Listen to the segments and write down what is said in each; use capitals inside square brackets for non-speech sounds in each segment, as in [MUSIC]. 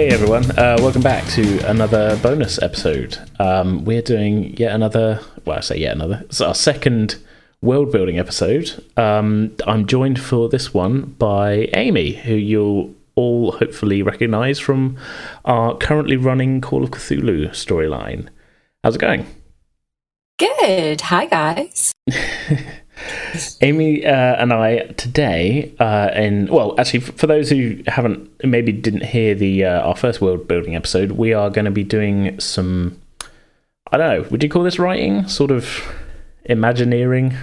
Hey everyone, uh, welcome back to another bonus episode. Um, we're doing yet another, well, I say yet another, it's our second world building episode. Um, I'm joined for this one by Amy, who you'll all hopefully recognize from our currently running Call of Cthulhu storyline. How's it going? Good. Hi, guys. [LAUGHS] Amy uh, and I today, uh, in well, actually, for those who haven't maybe didn't hear the uh, our first world building episode, we are going to be doing some. I don't know. Would you call this writing? Sort of imagineering.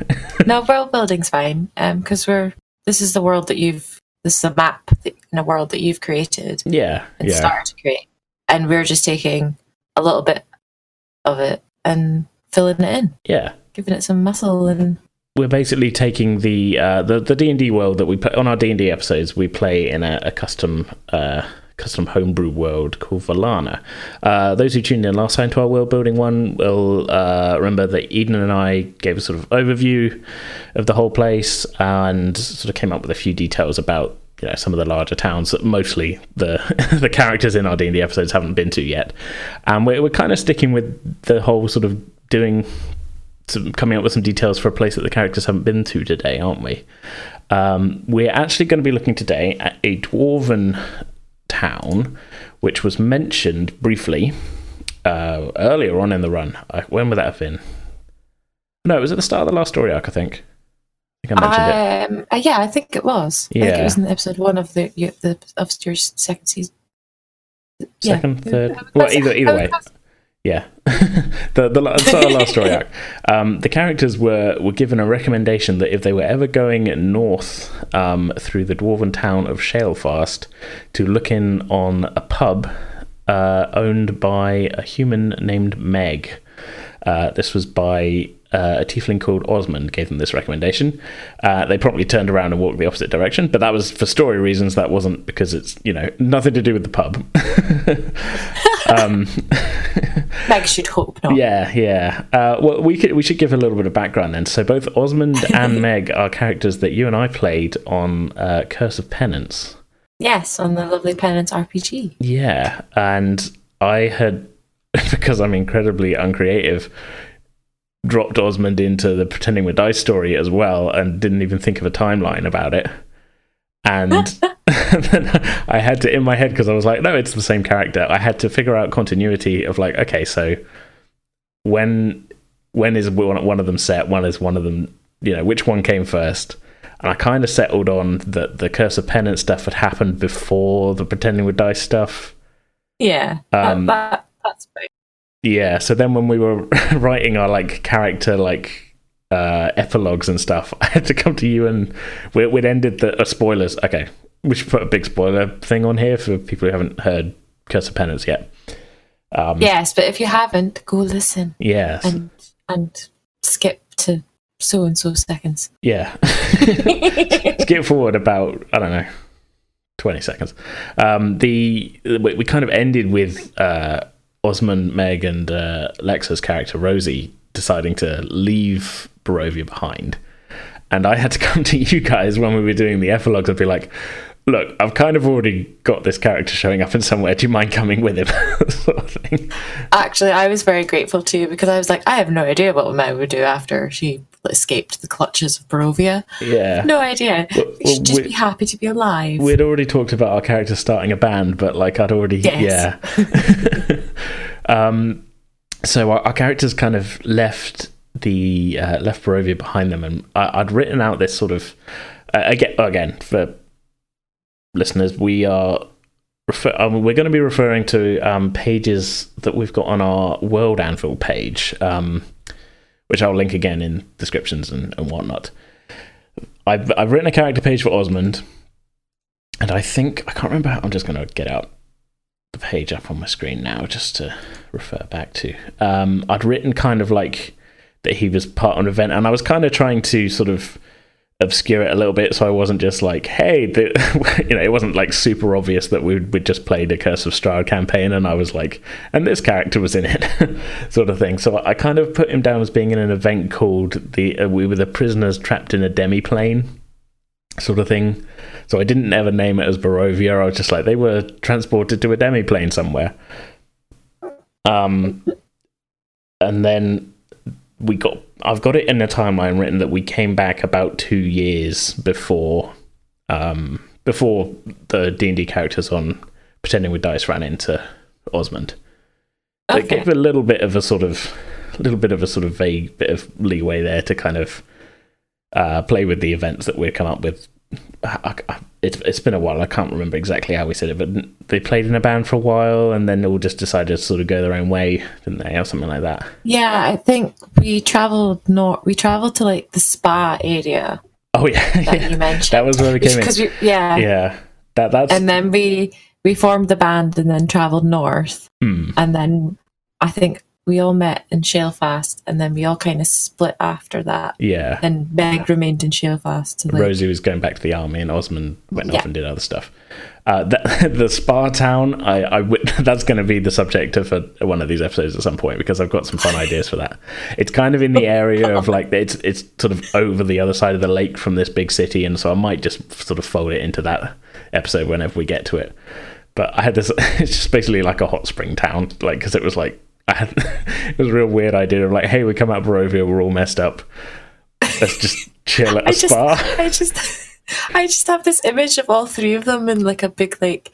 no, world building's fine. Um, because we're this is the world that you've this is a map in a world that you've created. Yeah, and yeah. started to create, and we're just taking a little bit of it and filling it in. Yeah, giving it some muscle and we're basically taking the uh, the D and D world that we put on our D and D episodes. We play in a, a custom uh, custom homebrew world called Valana. Uh, those who tuned in last time to our world building one will uh, remember that Eden and I gave a sort of overview of the whole place and sort of came up with a few details about you know some of the larger towns that mostly the [LAUGHS] the characters in our D and D episodes haven't been to yet, and we're we're kind of sticking with the whole sort of doing some, coming up with some details for a place that the characters haven't been to today, aren't we? Um, we're actually going to be looking today at a dwarven town, which was mentioned briefly uh, earlier on in the run. I, when would that have been? No, it was at the start of the last story arc, I think. I think I mentioned um, it. Uh, yeah, I think it was. Yeah. I think it was in episode one of the the of your second season. Second, yeah. third. Well, either either way. Yeah, [LAUGHS] the the last story arc. Um, the characters were were given a recommendation that if they were ever going north um, through the dwarven town of Shalefast, to look in on a pub uh, owned by a human named Meg. Uh, this was by uh, a tiefling called Osmond gave them this recommendation. Uh, they promptly turned around and walked the opposite direction, but that was for story reasons. That wasn't because it's you know nothing to do with the pub. [LAUGHS] um, Meg should hope not. Yeah, yeah. Uh, well, we could we should give a little bit of background then. So both Osmond [LAUGHS] and Meg are characters that you and I played on uh, Curse of Penance. Yes, on the lovely Penance RPG. Yeah, and I had [LAUGHS] because I'm incredibly uncreative dropped Osmond into the Pretending with Dice story as well and didn't even think of a timeline about it. And [LAUGHS] then I had to, in my head, because I was like, no, it's the same character, I had to figure out continuity of like, okay, so when when is one of them set? When is one of them, you know, which one came first? And I kind of settled on that the Curse of Penance stuff had happened before the Pretending with Dice stuff. Yeah, um, that, that. Yeah, so then when we were [LAUGHS] writing our like character like uh epilogues and stuff, [LAUGHS] I had to come to you and we, would ended the uh, spoilers. Okay, we should put a big spoiler thing on here for people who haven't heard Curse of Penance yet. Um, yes, but if you haven't, go listen. Yes, and and skip to so and so seconds. Yeah, [LAUGHS] skip forward about I don't know. 20 seconds. Um, the we, we kind of ended with uh, Osmond, Meg, and uh, Lexa's character Rosie deciding to leave Barovia behind. And I had to [LAUGHS] come to you guys when we were doing the epilogues and be like, look, I've kind of already got this character showing up in somewhere. Do you mind coming with him? [LAUGHS] sort of thing. Actually, I was very grateful to you because I was like, I have no idea what Meg would do after she escaped the clutches of Barovia. Yeah. No idea. Well, we should just be happy to be alive. We'd already talked about our character starting a band, but like I'd already, yes. yeah. [LAUGHS] um, so our, our, characters kind of left the uh, left Barovia behind them, and I, would written out this sort of uh, again, again for listeners, we are refer- um, we're going to be referring to um, pages that we've got on our World Anvil page, um, which I'll link again in descriptions and, and whatnot. I've I've written a character page for Osmond, and I think I can't remember. How, I'm just going to get out the page up on my screen now just to refer back to. Um, I'd written kind of like that he was part of an event, and I was kind of trying to sort of obscure it a little bit so I wasn't just like hey [LAUGHS] you know it wasn't like super obvious that we'd, we'd just played a Curse of Strahd campaign and I was like and this character was in it [LAUGHS] sort of thing so I kind of put him down as being in an event called the uh, we were the prisoners trapped in a demi plane sort of thing. So I didn't ever name it as Barovia. I was just like they were transported to a demiplane somewhere. Um, and then we got. I've got it in a timeline written that we came back about two years before, um, before the D and D characters on pretending with dice ran into Osmond. So It gave a little bit of a sort of, a little bit of a sort of vague bit of leeway there to kind of uh, play with the events that we'd come up with. I, I, it's it's been a while. I can't remember exactly how we said it, but they played in a band for a while, and then all just decided to sort of go their own way, didn't they, or something like that? Yeah, I think we traveled north. We traveled to like the spa area Oh yeah, [LAUGHS] that yeah. you mentioned. that was where we came in. because we yeah. Yeah, that that's and then we we formed the band and then traveled north, hmm. and then I think we all met in Shalefast, and then we all kind of split after that. yeah. And Meg remained in Shalefast. Like, Rosie was going back to the army, and Osmond went Yeah. off and did other stuff. Uh, the, [LAUGHS] the spa town, I, I w- [LAUGHS] that's going to be the subject of a, one of these episodes at some point because I've got some fun [LAUGHS] ideas for that. It's kind of in the area of like it's it's sort of over the other side of the lake from this big city, and so I might just sort of fold it into that episode whenever we get to it. But I had this; it's just basically like a hot spring town, like because it was like I had [LAUGHS] it was a real weird idea of like, hey, we come out of Barovia, we're all messed up. Let's just chill at a I just, spa. I just, I just have this image of all three of them in like a big like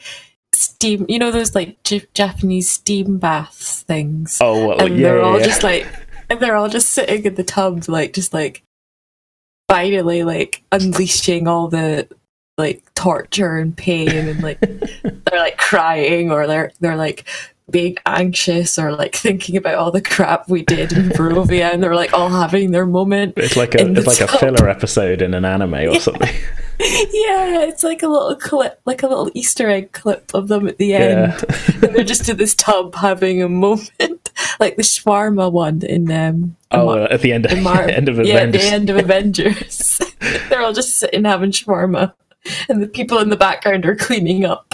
steam. You know those like J- Japanese steam baths things. Oh, well, and yeah, they're yeah, all yeah. just like, and they're all just sitting in the tub, like just like finally like unleashing all the like torture and pain, and like [LAUGHS] they're like crying or they're they're like being anxious or like [LAUGHS] thinking about all the crap we did in Barovia, and they're like all having their moment. It's like a it's like a filler episode in an anime or [LAUGHS] something. [LAUGHS] yeah, it's like a little clip, like a little Easter egg clip of them at the end. Yeah. and they're just in this tub having a moment, like the shawarma one in um. Oh, Mar- uh, at the end of Mar- end of Avengers. yeah, at the end of Avengers, they're all just sitting having shawarma, and the people in the background are cleaning up.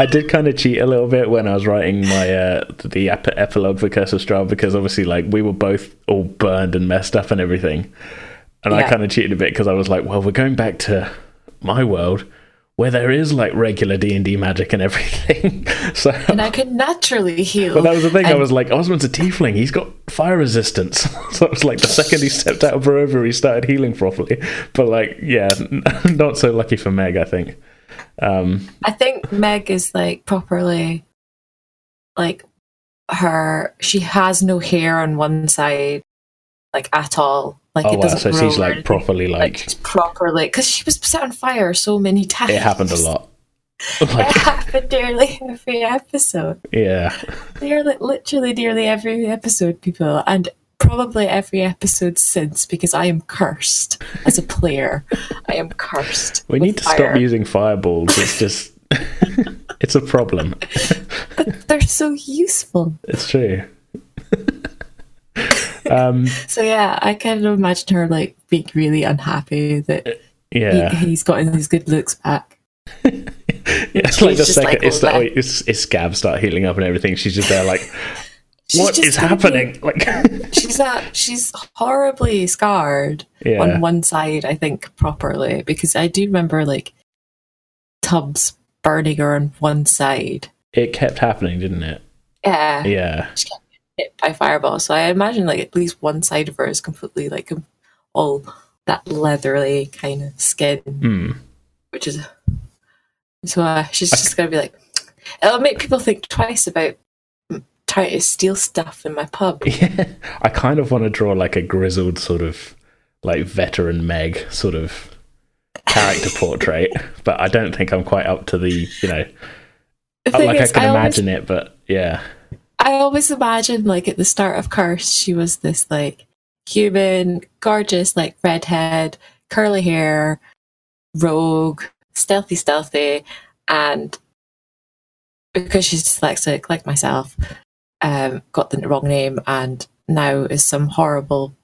I did kind of cheat a little bit when I was writing my uh, the ep- epilogue for Curse of Strahd because obviously like we were both all burned and messed up and everything, and I kind of cheated a bit because I was like, well, we're going back to my world where there is like regular D and D magic and everything. [LAUGHS] so. And I could naturally heal. But that was the thing. I was like, Osmond's a tiefling. He's got fire resistance. [LAUGHS] so it was like the second he stepped out of Barovia, he started healing properly. But like, yeah, [LAUGHS] not so lucky for Meg, I think. Um, I think Meg is like properly like her she has no hair on one side like at all. Like oh it doesn't so grow she's like properly like like properly because she was set on fire so many times. it happened a [LAUGHS] lot. It happened nearly every episode. yeah, Nearly, literally, nearly every episode, people, and probably every episode since because I am cursed as a player. I am cursed. we need to fire. stop using fireballs. It's just, [LAUGHS] it's a problem. But they're so useful. It's true. [LAUGHS] um, So yeah, I kind of imagine her like being really unhappy that yeah, he, he's gotten his good looks back. [LAUGHS] Yeah, it's like the just second like, it's, "Oh, the, it's, it's scabs start healing up and everything. She's just there like, what is be- happening? [LAUGHS] Like, She's uh, she's horribly scarred yeah. on one side, I think, properly because I do remember like tubs burning her on one side. It kept happening, didn't it? Yeah, Yeah. hit by fireball. So I imagine like at least one side of her is completely like all that leathery kind of skin, Hmm. which is so uh, she's just gonna be like, it'll make people think twice about trying to steal stuff in my pub. [LAUGHS] Yeah. I kind of want to draw like a grizzled sort of like veteran Meg sort of character portrait, [LAUGHS] but I don't think I'm quite up to the, you know, The like is, I can I always- imagine it, but yeah. I always imagined like at the start of Curse, she was this like human, gorgeous, like redhead, curly hair, rogue, stealthy, stealthy, and because she's dyslexic, like myself, um, got the wrong name and now is some horrible,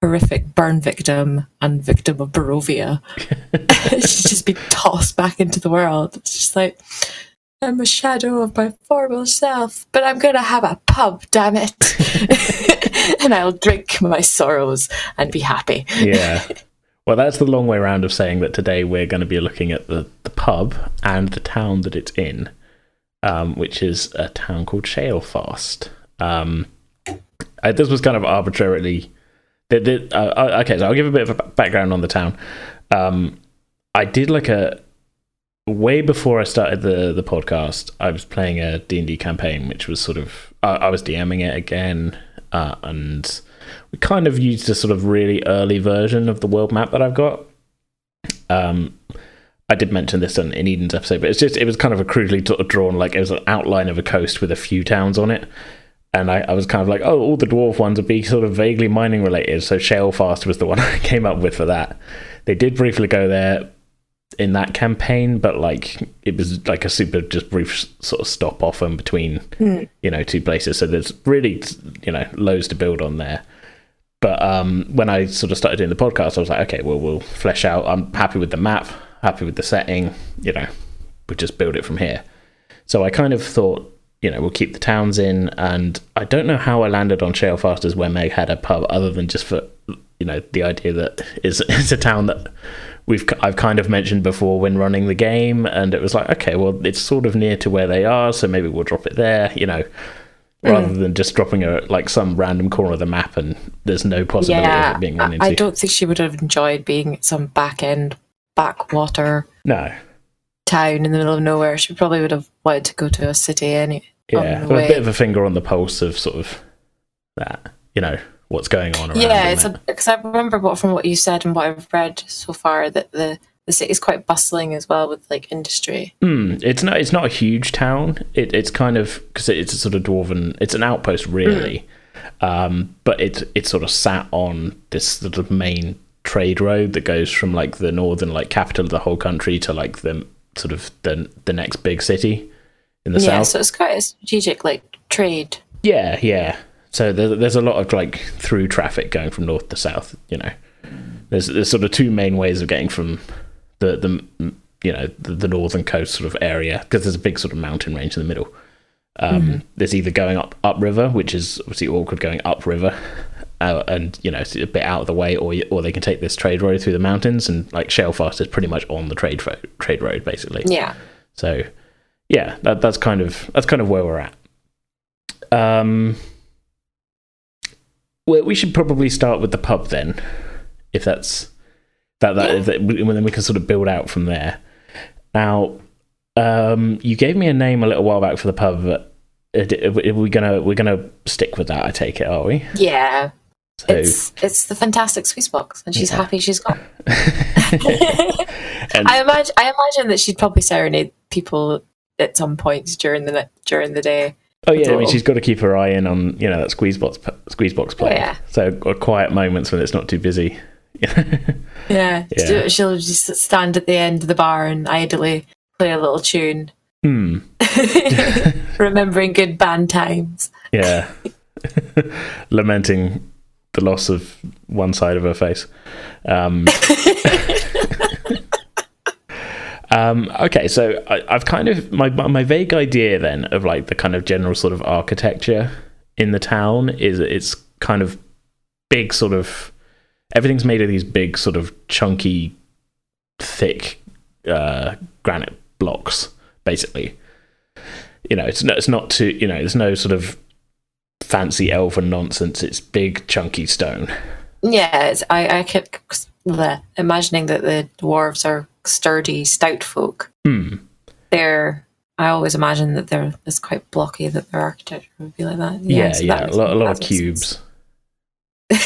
horrific burn victim and victim of Barovia. [LAUGHS] [LAUGHS] She's just been tossed back into the world. It's just like I'm a shadow of my former self, but I'm gonna have a pub, damn it. [LAUGHS] and I'll drink my sorrows and be happy. Yeah. Well, that's the long way around of saying that today we're going to be looking at the, the pub and the town that it's in, um, which is a town called Shalefast. Um, I, this was kind of arbitrarily. The, uh, okay, so I'll give a bit of a background on the town. Um, I did like a way before I started the the podcast. I was playing a D and D campaign, which was sort of uh, I was DMing it again, uh, and we kind of used a sort of really early version of the world map that I've got. Um, I did mention this in, in Eden's episode, but it's just it was kind of a crudely drawn, like it was an outline of a coast with a few towns on it. And I, I was kind of like, oh, all the dwarf ones would be sort of vaguely mining related. So Shalefast was the [LAUGHS] one I came up with for that. They did briefly go there in that campaign, but like it was like a super just brief sort of stop off in between, mm. you know, two places. So there's really, you know, loads to build on there. But um, when I sort of started doing the podcast, I was like, okay, well, we'll flesh out. I'm happy with the map, happy with the setting. You know, we'll just build it from here. So I kind of thought, you know, we'll keep the towns in. And I don't know how I landed on Shalefast as where Meg had a pub, other than just for, you know, the idea that it's, [LAUGHS] it's a town that we've I've kind of mentioned before when running the game, and it was like, okay, well, it's sort of near to where they are, so maybe we'll drop it there. You know, rather mm. than just dropping a like some random corner of the map and there's no possibility yeah, of it being run into. I don't think she would have enjoyed being some back end backwater no town in the middle of nowhere. She probably would have wanted to go to a city any yeah, a bit of a finger on the pulse of sort of that, you know, what's going on around. Yeah, it's because I remember what from what you said and what I've read so far that the the city's quite bustling as well with like industry. Mm, it's not it's not a huge town. It, it's kind of because it's a sort of dwarven. It's an outpost really, mm. um, but it's it's sort of sat on this sort of main trade road that goes from like the northern like capital of the whole country to like the sort of the the next big city in the yeah, south. Yeah, so it's quite a strategic like trade. Yeah, yeah. So there's there's a lot of like through traffic going from north to south. You know, there's there's sort of two main ways of getting from the the you know the, the northern coast sort of area because there's a big sort of mountain range in the middle. Um, mm-hmm. There's either going up upriver, which is obviously awkward going upriver, uh, and you know it's a bit out of the way, or or they can take this trade road through the mountains, and like Shalefast is pretty much on the trade fo- trade road basically. Yeah. So, yeah, that, that's kind of that's kind of where we're at. Um, well, we should probably start with the pub then, if that's that that, yeah. that then we can sort of build out from there. Now, um, you gave me a name a little while back for the pub. But are we gonna we're gonna stick with that? I take it, are we? Yeah. So, it's it's the fantastic squeeze box, and she's yeah. happy she's gone. [LAUGHS] I imagine I imagine that she'd probably serenade people at some points during the during the day. Oh yeah, I mean she's got to keep her eye in on you know that squeeze box squeeze box play. Yeah. So quiet moments when it's not too busy. [LAUGHS] yeah, yeah. she'll just stand at the end of the bar and idly play a little tune. Hmm. [LAUGHS] Remembering good band times. Yeah. Lamenting the loss of one side of her face. Um, [LAUGHS] um, okay, so I, have kind of my my vague idea then of like the kind of general sort of architecture in the town is it's kind of big sort of everything's made of these big, sort of chunky, thick uh, granite blocks, basically. You know, it's no, it's not too. You know, there's no sort of fancy elven nonsense. It's big, chunky stone. Yeah, I I kept imagining that the dwarves are sturdy, stout folk. Hmm. They're I always imagine that they're it's quite blocky that their architecture would be like that. Yeah, yeah, so yeah. a lot, a lot of cubes. [LAUGHS]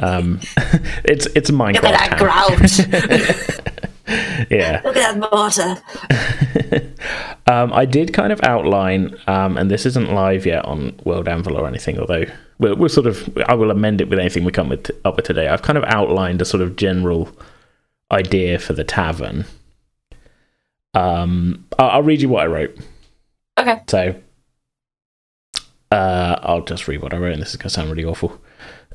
Um, [LAUGHS] it's it's a Minecraft. Look at that grouch. [LAUGHS] yeah. Look at that mortar. [LAUGHS] um, I did kind of outline, um, and this isn't live yet on World Anvil or anything, although we'll, we'll, sort of I will amend it with anything we come with up with today. I've kind of outlined a sort of general idea for the tavern. Um, I'll, I'll read you what I wrote. Okay. So uh, I'll just read what I wrote, and this is going to sound really awful.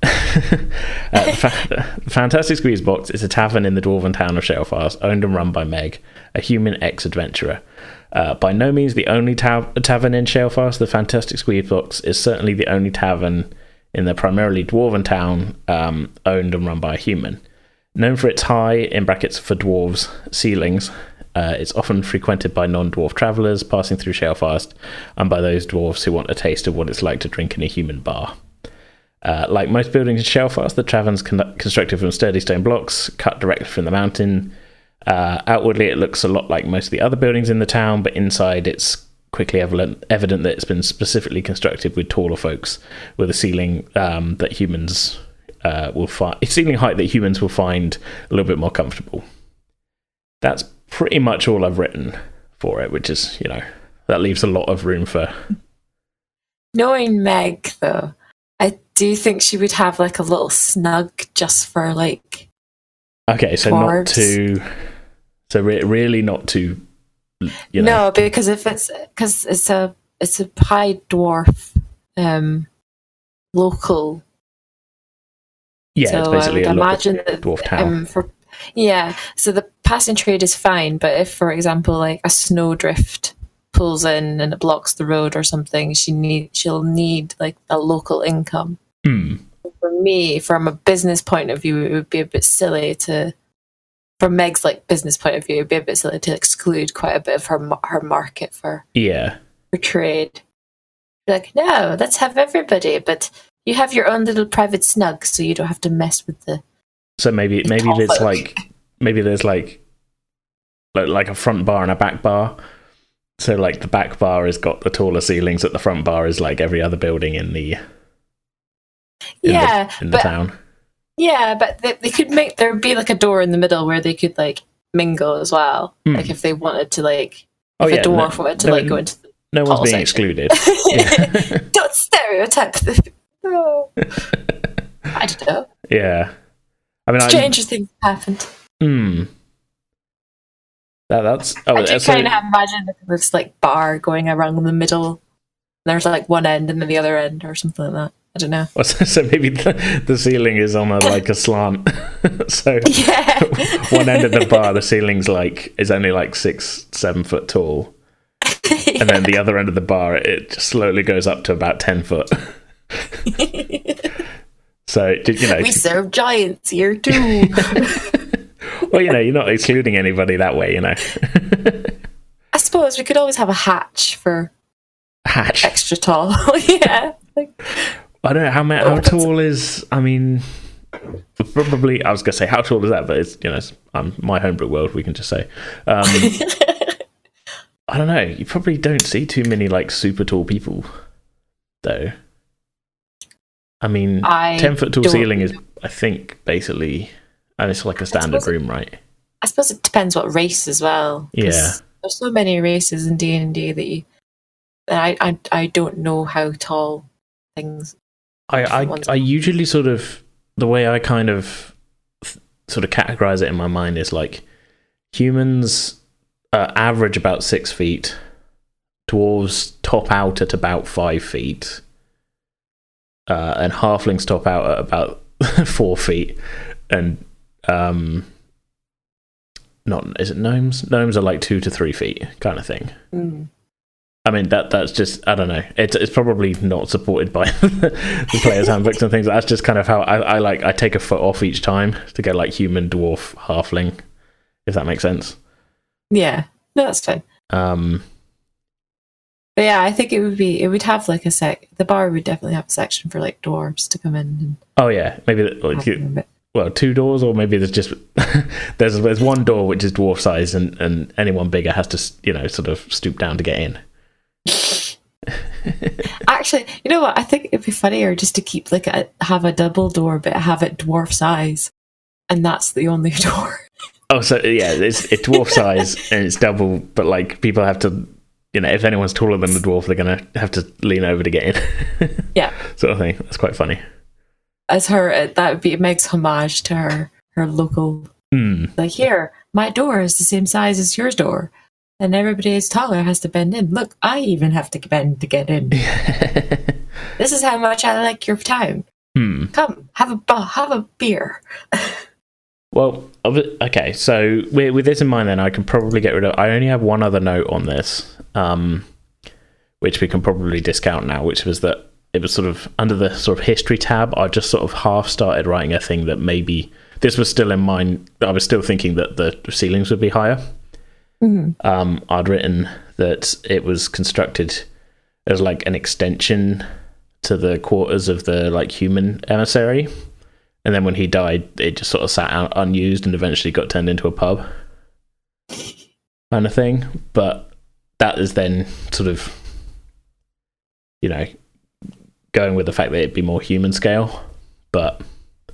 [LAUGHS] uh, fa- Fantastic Squeeze Box is a tavern in the dwarven town of Shalefast, owned and run by Meg, a human ex adventurer. Uh, by no means the only ta- tavern in Shalefast, the Fantastic Squeeze Box is certainly the only tavern in the primarily dwarven town um, owned and run by a human. Known for its high, in brackets for dwarves, ceilings, uh, it's often frequented by non dwarf travellers passing through Shalefast and by those dwarves who want a taste of what it's like to drink in a human bar. Uh, like most buildings in Shalefast, the tavern's con- constructed from sturdy stone blocks cut directly from the mountain. Uh, outwardly, it looks a lot like most of the other buildings in the town, but inside, it's quickly evident, evident that it's been specifically constructed with taller folks, with a ceiling um, that humans uh, will find, [LAUGHS] ceiling height that humans will find a little bit more comfortable. That's pretty much all I've written for it, which is, you know, that leaves a lot of room for. Knowing Meg, though, I you think she would have like a little snug just for like. Okay, so not to. So re- really not to. You know. No, because if it's because it's a it's a high dwarf um local. Yeah, so it's basically I would imagine that dwarf town. Um, for yeah, so the passing trade is fine, but if, for example, like a snowdrift pulls in and it blocks the road or something, she need she'll need like a local income. Mm. For me, from a business point of view, it would be a bit silly to, from Meg's like business point of view, it'd be a bit silly to exclude quite a bit of her her market for yeah for trade. Like no, let's have everybody, but you have your own little private snug, so you don't have to mess with the so maybe maybe there's like maybe there's like like a front bar and a back bar. So like the back bar has got the taller ceilings, at the front bar is like every other building in the in yeah the, in the town. Yeah, but they, they could make there be like a door in the middle where they could like mingle as well. Mm. Like if they wanted to like oh, if yeah, a dwarf no, wanted to no, like go into the no one's being section. excluded. [LAUGHS] [LAUGHS] Don't stereotype the no. I don't know. [LAUGHS] Yeah. I mean, stranger I, things happened. Hmm. That, that's. Oh, I just kind of imagine this like bar going around in the middle. There's like one end and then the other end, or something like that. I don't know. [LAUGHS] So, maybe the, the, ceiling is on a, [LAUGHS] like a slant. [LAUGHS] so yeah. one end of the bar, the ceiling's like is only like six, seven foot tall, yeah. and then the other end of the bar, it just slowly goes up to about ten foot. So you know, we serve giants here too. well, you know, you're not excluding anybody that way, you know. I suppose we could always have a hatch for hatch extra tall. yeah. I don't know how how tall is. I mean, probably. I was gonna say how tall is that, but it's you know, it's, um, my homebrew world. We can just say. Um, [LAUGHS] I don't know. You probably don't see too many like super tall people, though. I mean, I ten foot tall ceiling is, I think, basically, and it's like a standard room, right? I suppose it depends what race as well. Yeah, there's so many races in D and D that you, I, I, I don't know how tall things. I, I, I usually sort of the way I kind of sort of categorize it in my mind is like humans uh, average about six feet, dwarves top out at about five feet uh, and halflings top out at about [LAUGHS] four feet, and um, not is it gnomes? Gnomes are like two to three feet, kind of thing. Mm. I mean that that's just I don't know. It's it's probably not supported by [LAUGHS] the players' handbooks and things. That's just kind of how I, I like. I take a foot off each time to go like human, dwarf, halfling, if that makes sense. Yeah, no, that's fine. Um, but yeah, I think it would be it would have like a sec. The bar would definitely have a section for like dwarves to come in. And oh yeah, maybe like you, well two doors, or maybe there's just [LAUGHS] there's there's one door which is dwarf size, and and anyone bigger has to you know sort of stoop down to get in. [LAUGHS] Actually, you know what? I think it'd be funnier just to keep like a, have a double door, but have it dwarf size, and that's the only [LAUGHS] door. Oh, so yeah, it's it's dwarf size and it's double, but like people have to you know, if anyone's taller than the dwarf, they're gonna have to lean over to get in. [LAUGHS] yeah, sort of thing. That's quite funny. As her, uh, that would be it makes homage to her her local. Mm. Like here, my door is the same size as your door, and everybody is taller has to bend in. Look, I even have to bend to get in. [LAUGHS] this is how much I like your town. Hmm. Come, have a have a beer. [LAUGHS] Well, okay. So with, with this in mind, then I can probably get rid of. I only have one other note on this, um, which we can probably discount now, which was that it was sort of under the sort of history tab. I just sort of half started writing a thing that maybe this was still in mind. I was still thinking that the ceilings would be higher. Mhm. Um, I'd written that it was constructed as like an extension to the quarters of the like human emissary, and then when he died, it just sort of sat out unused and eventually got turned into a pub, kind of thing. But that is then sort of, you know, going with the fact that it'd be more human scale, but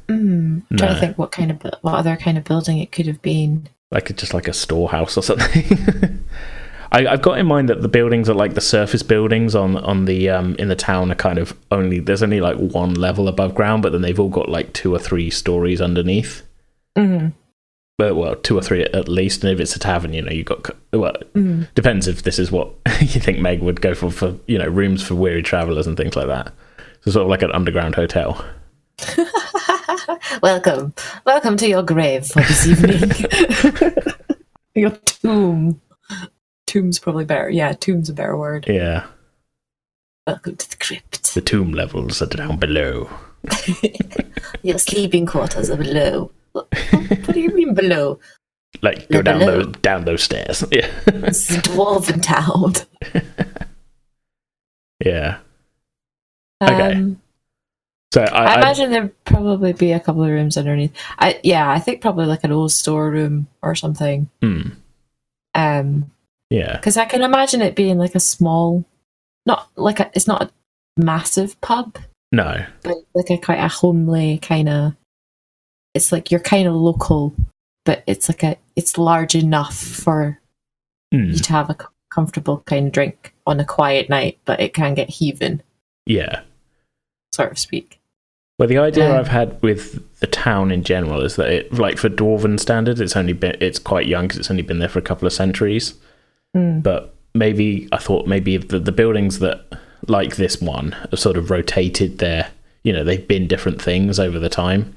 Mm. I'm trying to think what kind of what other kind of building it could have been. Like just like a storehouse or something. [LAUGHS] I, I've got in mind that the buildings are like the surface buildings on on the um in the town are kind of only there's only like one level above ground, but then they've all got like two or three stories underneath. Mm. But well, two or three at least. And if it's a tavern, you know, you got well, Mm. depends if this is what [LAUGHS] you think Meg would go for for you know rooms for weary travelers and things like that. So sort of like an underground hotel. [LAUGHS] [LAUGHS] welcome, welcome to your grave for this evening. [LAUGHS] your tomb. Tomb's probably better. Yeah, tomb's a better word. Yeah, Welcome to the crypt. the tomb levels are down below. [LAUGHS] Your sleeping quarters are below. What, what do you mean below? Like go They're down below. those down those stairs. Yeah, This is dwarven town. yeah. Okay. Um, So I, I, I, imagine there'd probably be a couple of rooms underneath. I yeah, I think probably like an old storeroom or something. hmm, Um, yeah, because I can imagine it being like a small, not like a, it's not a massive pub, no, but like a quite a homely kind of. It's like you're kind of local, but it's like a it's large enough for hmm, you to have a comfortable kind of drink on a quiet night, but it can get heaving, yeah. Sort of speak. Well, the idea Um, I've had with the town in general is that it, like for dwarven standards, it's only been it's quite young because it's only been there for a couple of centuries. Mm. But maybe I thought maybe the, the buildings that like this one have sort of rotated their, you know, they've been different things over the time.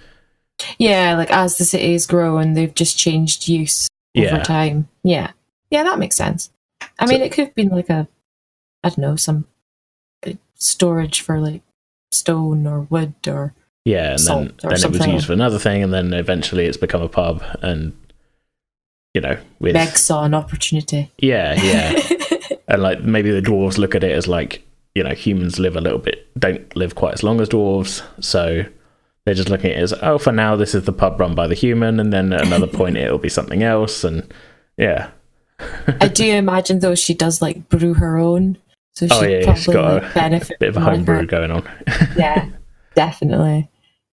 Yeah, like as the cities grow and they've just changed use over Yeah. time. Yeah. Yeah, that makes sense. I mean, it could have been like a, I don't know, some storage for like stone or wood or. Yeah, and then or it was used for another thing, and then eventually it's become a pub, and you know, with Meg saw an opportunity. yeah, yeah. [LAUGHS] and like maybe the dwarves look at it as like you know humans live a little bit don't live quite as long as dwarves so they're just looking at it as oh for now this is the pub run by the human and then at another point [LAUGHS] it'll be something else and yeah I do imagine though she does like brew her own. So Oh, yeah, probably she's got like, a benefit bit of a homebrew going on Yeah, [LAUGHS] definitely.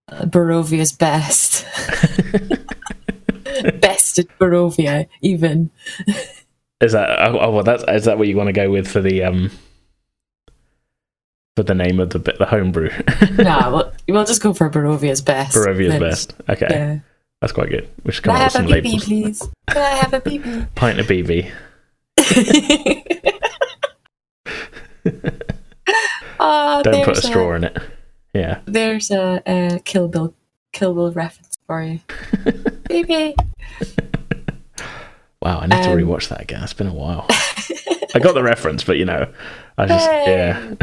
Uh, Barovia's best. [LAUGHS] best at Barovia, even. is that oh, oh well that's is that what you want to go with for the um for the name of the the homebrew nah, [LAUGHS] we'll, we'll just go for Barovia's best. Barovia's best okay Yeah. that's quite good we should Can come I up have with a some BB, labels please? Can I have a BB? pint of BB oh, [LAUGHS] don't put a straw in it yeah There's a, a Kill Bill Kill Bill reference for you. [LAUGHS] Baby. Wow, I need to Um, rewatch that again. It's been a while. I got the reference, but you know, I just Hey. yeah.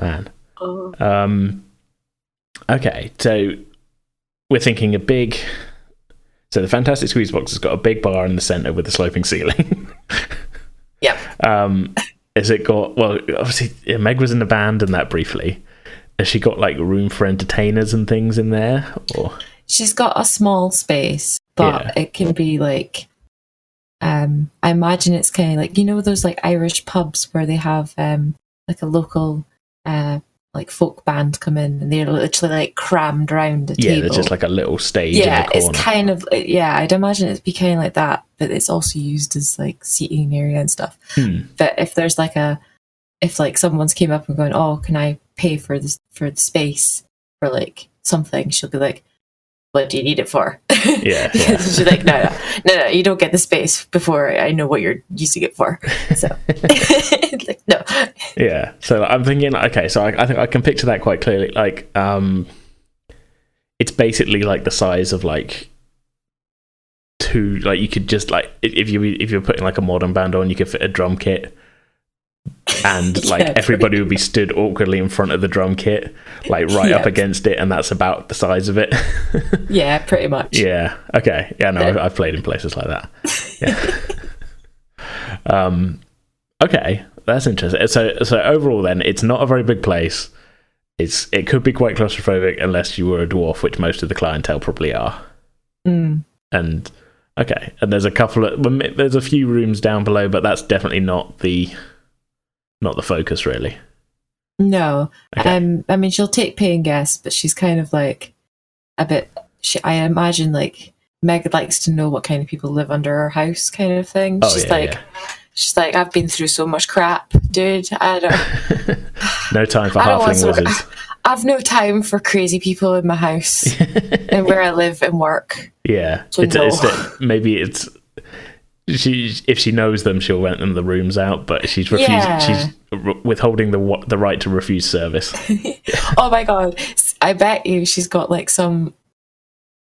[LAUGHS] Man. Oh. Um okay, so we're thinking a big so the Fantastic Squeeze box has got a big bar in the center with a sloping ceiling. Yep. Um has it got well obviously Meg was in the band and that briefly. Has she got like room for entertainers and things in there? Or She's got a small space, but Yeah. it can be like um I imagine it's kind of like you know those like Irish pubs where they have um like a local uh like folk band come in and they're literally like crammed around a yeah, table. there's just like a little stage yeah, in the it's kind of yeah. I'd imagine it'd be kind of like that, but it's also used as like seating area and stuff. Hmm. But if there's like a, if like someone's came up and going, oh, can I pay for this for the space for like something? She'll be like, what do you need it for? Yeah, [LAUGHS] yeah. She's like, no, no, no, no, you don't get the space before I know what you're using it for. So, [LAUGHS] [LAUGHS] like, no, Yeah. So I'm thinking, okay, so I, I think I can picture that quite clearly. Like, um, it's basically like the size of like two. Like you could just like if you if you're putting like a modern band on, you could fit a drum kit and [LAUGHS] like Yeah, everybody would be stood awkwardly in front of the drum kit, like right up against it, and that's about the size of it. [LAUGHS] Yeah, pretty much. yeah. Okay. Yeah. No, I've, I've played in places like that. [LAUGHS] Yeah. um. Okay, that's interesting. So, so overall, then it's not a very big place. It's it could be quite claustrophobic unless you were a dwarf, which most of the clientele probably are. Mm. And okay, and there's a couple of there's a few rooms down below, but that's definitely not the not the focus really. No, Okay. um, I mean she'll take paying guests, but she's kind of like a bit. She, I imagine like Meg likes to know what kind of people live under her house, kind of thing. Oh, she's yeah, like, yeah. she's like, I've been through so much crap, dude. I don't. [LAUGHS] [LAUGHS] no time for halfling to- wizards. [LAUGHS] I've no time for crazy people in my house and where I live and work. Yeah, So it's, no. it's maybe it's she if she knows them, she'll rent them the rooms out, but she's refusing. Yeah. She's withholding the the right to refuse service. [LAUGHS] oh my god i bet you she's got like some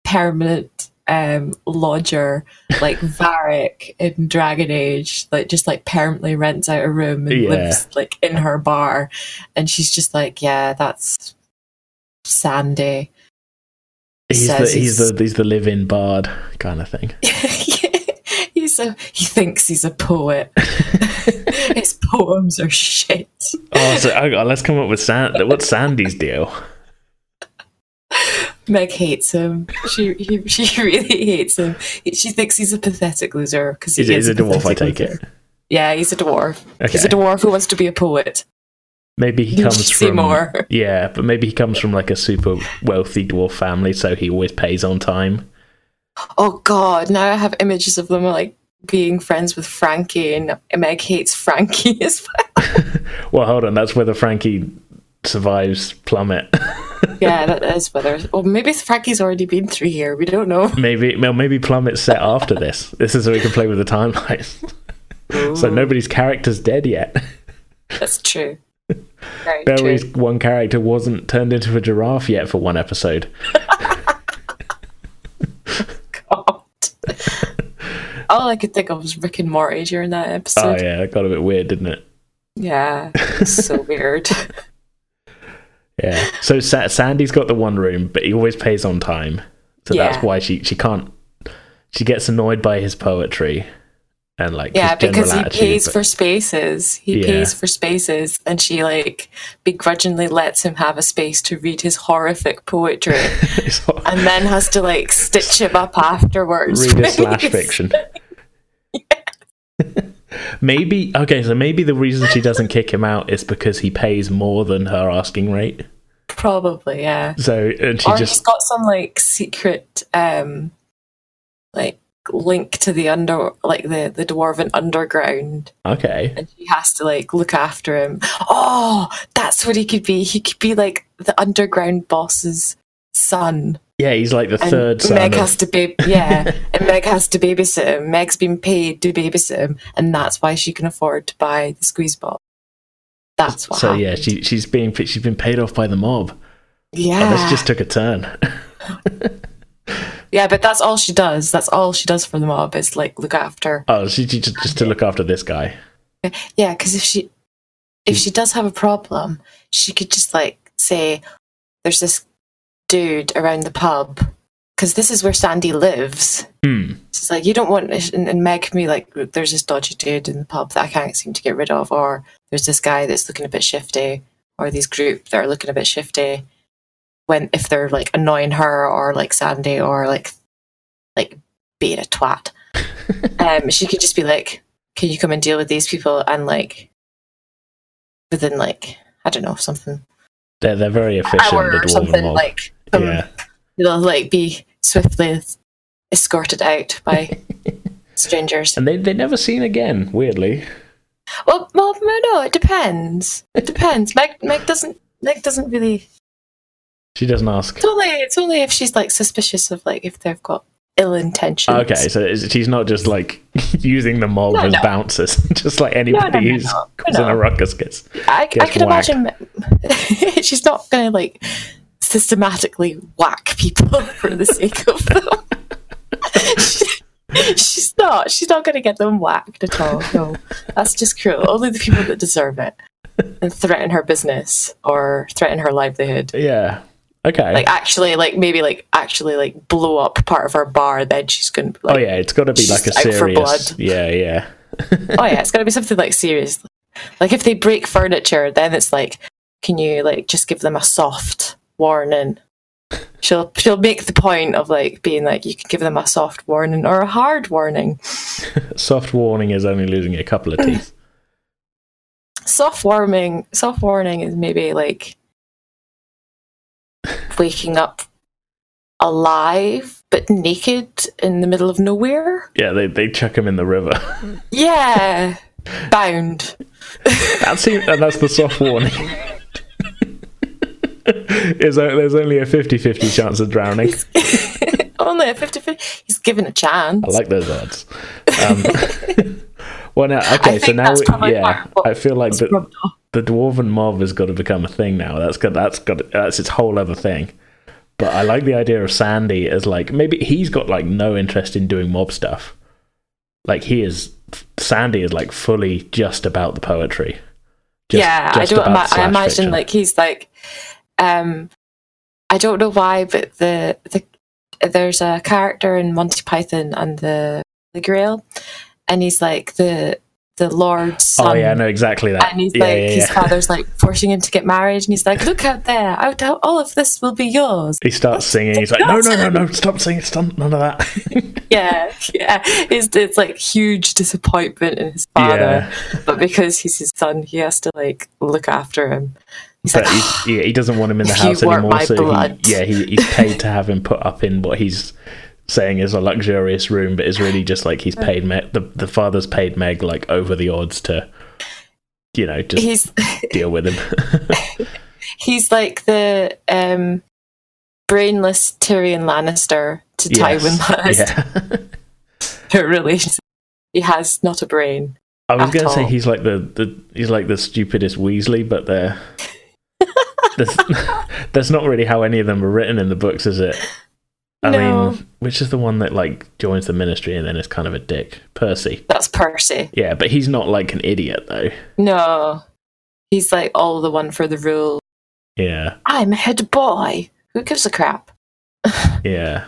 permanent um lodger like [LAUGHS] Varric in dragon age like just like permanently rents out a room and Yeah. lives like in her bar and she's just like yeah that's sandy He's the Says he's he's- the he's the live in bard kind of thing. [LAUGHS] he's a he thinks he's a poet [LAUGHS] his poems are shit Oh, so oh, let's come up with Sand. What's Sandy's deal? Meg hates him. She he, she really hates him. She thinks he's a pathetic loser because he it is a dwarf? I take loser. it. Yeah, he's a dwarf. Okay. He's a dwarf who wants to be a poet. Maybe he comes from more. yeah, but maybe he comes from like a super wealthy dwarf family, so he always pays on time. Oh God! Now I have images of them like being friends with Frankie, and Meg hates Frankie [LAUGHS] as well. Well, hold on, that's whether Frankie survives plummet. yeah, [LAUGHS] that is whether. Well, maybe Frankie's already been through here. We don't know. maybe well, maybe plummet's set after this. This is so we can play with the timeline. [LAUGHS] so nobody's character's dead yet. That's true. Very Barry's true. one character wasn't turned into a giraffe yet for one episode. God. All I could think of was Rick and Morty during that oh, episode. Oh yeah, it got a bit weird, didn't it? yeah, it's so [LAUGHS] weird. Yeah. So Sa- Sandy's got the one room, but he always pays on time. So Yeah. that's why she she can't. She gets annoyed by his poetry, and like Yeah, because he attitude, pays but- for spaces. He Yeah. pays for spaces, and she like begrudgingly lets him have a space to read his horrific poetry, [LAUGHS] and then has to like stitch him up afterwards. read a slash fiction. Maybe okay, so maybe the reason she doesn't kick him out is because he pays more than her asking rate. Probably, yeah. So and she or he's just got some like secret, um, like link to the under, like the the dwarven underground, okay. and she has to like look after him. Oh, that's what he could be. He could be like the underground boss's son. Yeah, he's like the And third son. Meg of- has to baby, yeah, and Meg has to babysit him. Meg's been paid to babysit him, and that's why she can afford to buy the squeeze ball. That's what. so happened. yeah, she she's being she's been paid off by the mob. yeah, Oh, this just took a turn. [LAUGHS] yeah, but that's all she does. That's all she does for the mob is like look after. oh, she, she just, just to look after this guy. Yeah, because if she if she does have a problem, she could just like say, "There's this dude around the pub." Because this is where Sandy lives. Hmm. It's like you don't want, and, and Meg can be like, "There's this dodgy dude in the pub that I can't seem to get rid of," or "There's this guy that's looking a bit shifty," or "These group that are looking a bit shifty." When if they're like annoying her or like Sandy or like like being a twat, [LAUGHS] um, she could just be like, "Can you come and deal with these people?" And like within like I don't know something They're they're very efficient. hour or something mob. like yeah. they'll like be swiftly escorted out by [LAUGHS] strangers. And they they never seen again. Weirdly. Well, well, no, no, it depends. It [LAUGHS] depends. Meg, Meg doesn't. Meg doesn't really. She doesn't ask. It's only. It's only if she's like suspicious of like if they've got ill intentions. Ah, okay, so is- she's not just like [LAUGHS] using the mob No, as no. bouncers, just like anybody no, who's causing a ruckus gets. I, I can whacked. imagine she's not going to like systematically whack people [LAUGHS] for the sake of them. [LAUGHS] she's not. She's not going to get them whacked at all. No, that's just cruel. Only the people that deserve it and threaten her business or threaten her livelihood. Yeah. Okay. Like actually, like maybe like actually like blow up part of her bar. Then she's going to. Oh, like, oh yeah, it's got to be like a serious. blood. Yeah, yeah. [LAUGHS] oh yeah, it's got to be something like serious. Like if they break furniture, then it's like, can you like just give them a soft warning? She'll she'll make the point of like being like you can give them a soft warning or a hard warning. [LAUGHS] Soft warning is only losing a couple of teeth. [LAUGHS] Soft warming, soft warning is maybe like waking up alive but naked in the middle of nowhere. yeah, they they chuck him in the river. Yeah, bound. [LAUGHS] That's and that's the soft warning. [LAUGHS] Is there's only a 50-50 chance of drowning. Only a 50 He's given a chance. I like those odds. Um, [LAUGHS] well, now okay, so now we- yeah, part of what I feel like the, the dwarven mob has got to become a thing now. That's got that's got that's its whole other thing. But I like the idea of Sandy as like maybe he's got like no interest in doing mob stuff. Like he is Sandy is like fully just about the poetry. Just- yeah, I don't. Ima- I imagine fiction. like he's like, um, I don't know why, but the the there's a character in Monty Python and the the Grail, and he's like the the Lord's son. Oh yeah, I know exactly that. And he's yeah, like, yeah, his [LAUGHS] father's like forcing him to get married, and he's like, "Look out there! Out, out, all of this will be yours." He starts singing. He's like, "No, no, no, no! Stop singing! Stop! None of that." [LAUGHS] Yeah, yeah. It's it's like huge disappointment in his father, Yeah. but because he's his son, he has to like look after him. He's but like, he's, yeah, he doesn't want him in the house anymore. So he, yeah, he, he's paid to have him put up in what he's saying is a luxurious room, but is really just like he's paid Meg. The the father's paid Meg like over the odds to, you know, just he's deal with him. [LAUGHS] he's like the um, brainless Tyrion Lannister to Yes, Tywin Lannister. Yeah. [LAUGHS] [LAUGHS] really, he has not a brain. I was going to say he's like the, the he's like the stupidest Weasley, but they're. That's, [LAUGHS] that's not really how any of them were written in the books, is it? I No. mean, which is the one that like joins the ministry and then is kind of a dick? Percy. That's Percy. Yeah, but he's not like an idiot though. No, he's like all the one for the rule. Yeah, I'm a head boy. Who gives a crap? [LAUGHS] yeah,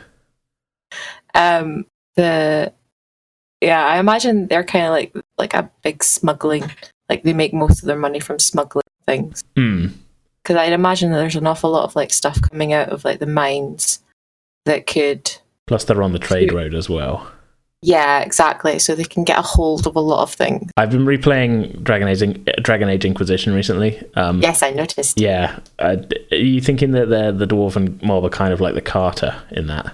um the yeah i imagine they're kind of like like a big smuggling like they make most of their money from smuggling things Hmm. Because i'd imagine that there's an awful lot of like stuff coming out of like the mines that could Plus, they're on the trade road as well. yeah exactly so they can get a hold of a lot of things I've been replaying Dragon Age, Dragon Age Inquisition recently. Um, yes i noticed Yeah, uh, are you thinking that they're the dwarven mob are kind of like the Carta in that?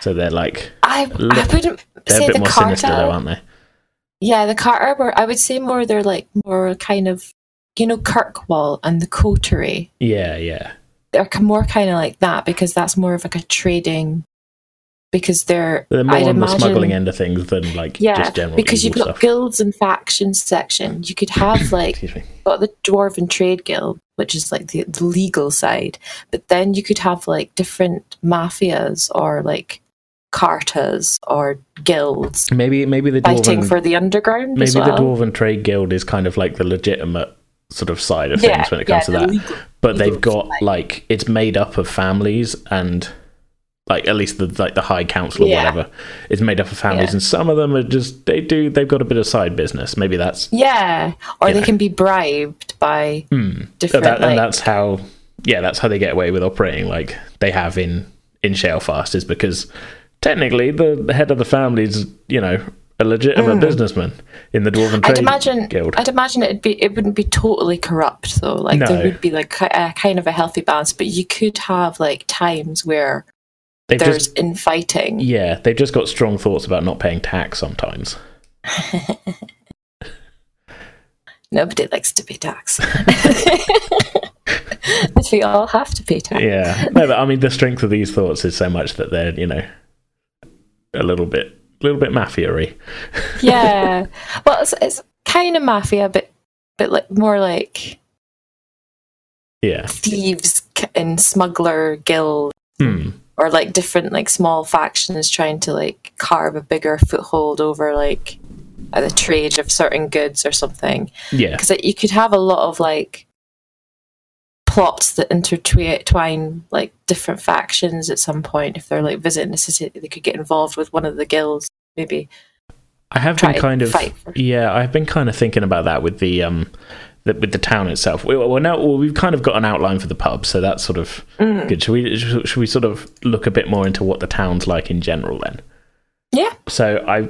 So they're like i, I wouldn't they're say a bit the more carta sinister, though, aren't they? yeah the carta were i would say more they're like more kind of you know kirkwall and the coterie Yeah, yeah, they're more kind of like that because that's more of like a trading because they're they're more I'd on imagine, the smuggling end of things than like yeah just general because you've got stuff. guilds and factions section you could have [COUGHS] like Excuse me. got the dwarven trade guild which is like the, the legal side but then you could have like different mafias or like cartas or guilds Maybe maybe the dwarven, fighting for the underground maybe as the dwarven trade guild is kind of like the legitimate sort of side of yeah, things when it comes the to that. legal- but they've got side. like it's made up of families and like at least the like the high council or Yeah. whatever is made up of families Yeah. and some of them are just they do they've got a bit of side business maybe that's yeah or they know. can be bribed by hmm. different that, like, and that's how yeah that's how they get away with operating like they have in in Shalefast is because technically the, the head of the family is you know a legitimate businessman in the dwarven trade Mm. I'd imagine. guild I'd imagine it'd be. It wouldn't be totally corrupt though. Like No. there would be like a kind of a healthy balance, but you could have like times where they've there's just infighting. yeah they've just got strong thoughts about not paying tax sometimes [LAUGHS] Nobody likes to pay tax. [LAUGHS] but we all have to pay tax. yeah no but i mean the strength of these thoughts is so much that they're you know a little bit little bit mafia-y Yeah. [LAUGHS] Well, it's, it's kind of mafia, but but like more like yeah thieves and smuggler guild, hmm. or like different like small factions trying to like carve a bigger foothold over like the trade of certain goods or something. Yeah. Because you could have a lot of like plots that intertwine like different factions at some point. If they're like visiting a city, they could get involved with one of the guilds, maybe. I have been kind of for- yeah, I've been kind of thinking about that with the um the, with the town itself. We, well, now well, we've kind of got an outline for the pub, so that's sort of Mm. good. Should we should we sort of look a bit more into what the town's like in general then? Yeah. So I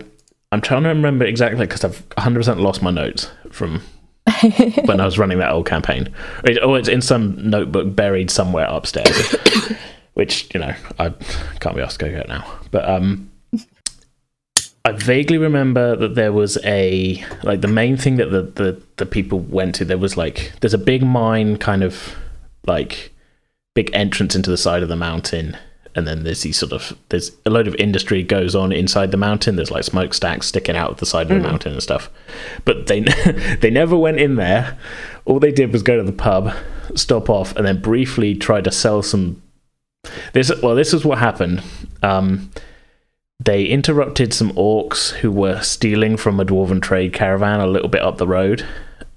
I'm trying to remember exactly because I've 100 percent lost my notes from [LAUGHS] when I was running that old campaign. It- Oh, it's in some notebook buried somewhere upstairs, [COUGHS] which you know I can't be asked to go get now. But um, I vaguely remember that there was a like the main thing that the, the the people went to. There was like there's a big mine, kind of like big entrance into the side of the mountain. And then there's these sort of there's a load of industry goes on inside the mountain. There's like smokestacks sticking out of the side of the mountain and stuff. But they [LAUGHS] they never went in there. All they did was go to the pub, stop off, and then briefly try to sell some. This well, this is what happened. Um, they interrupted some orcs who were stealing from a dwarven trade caravan a little bit up the road.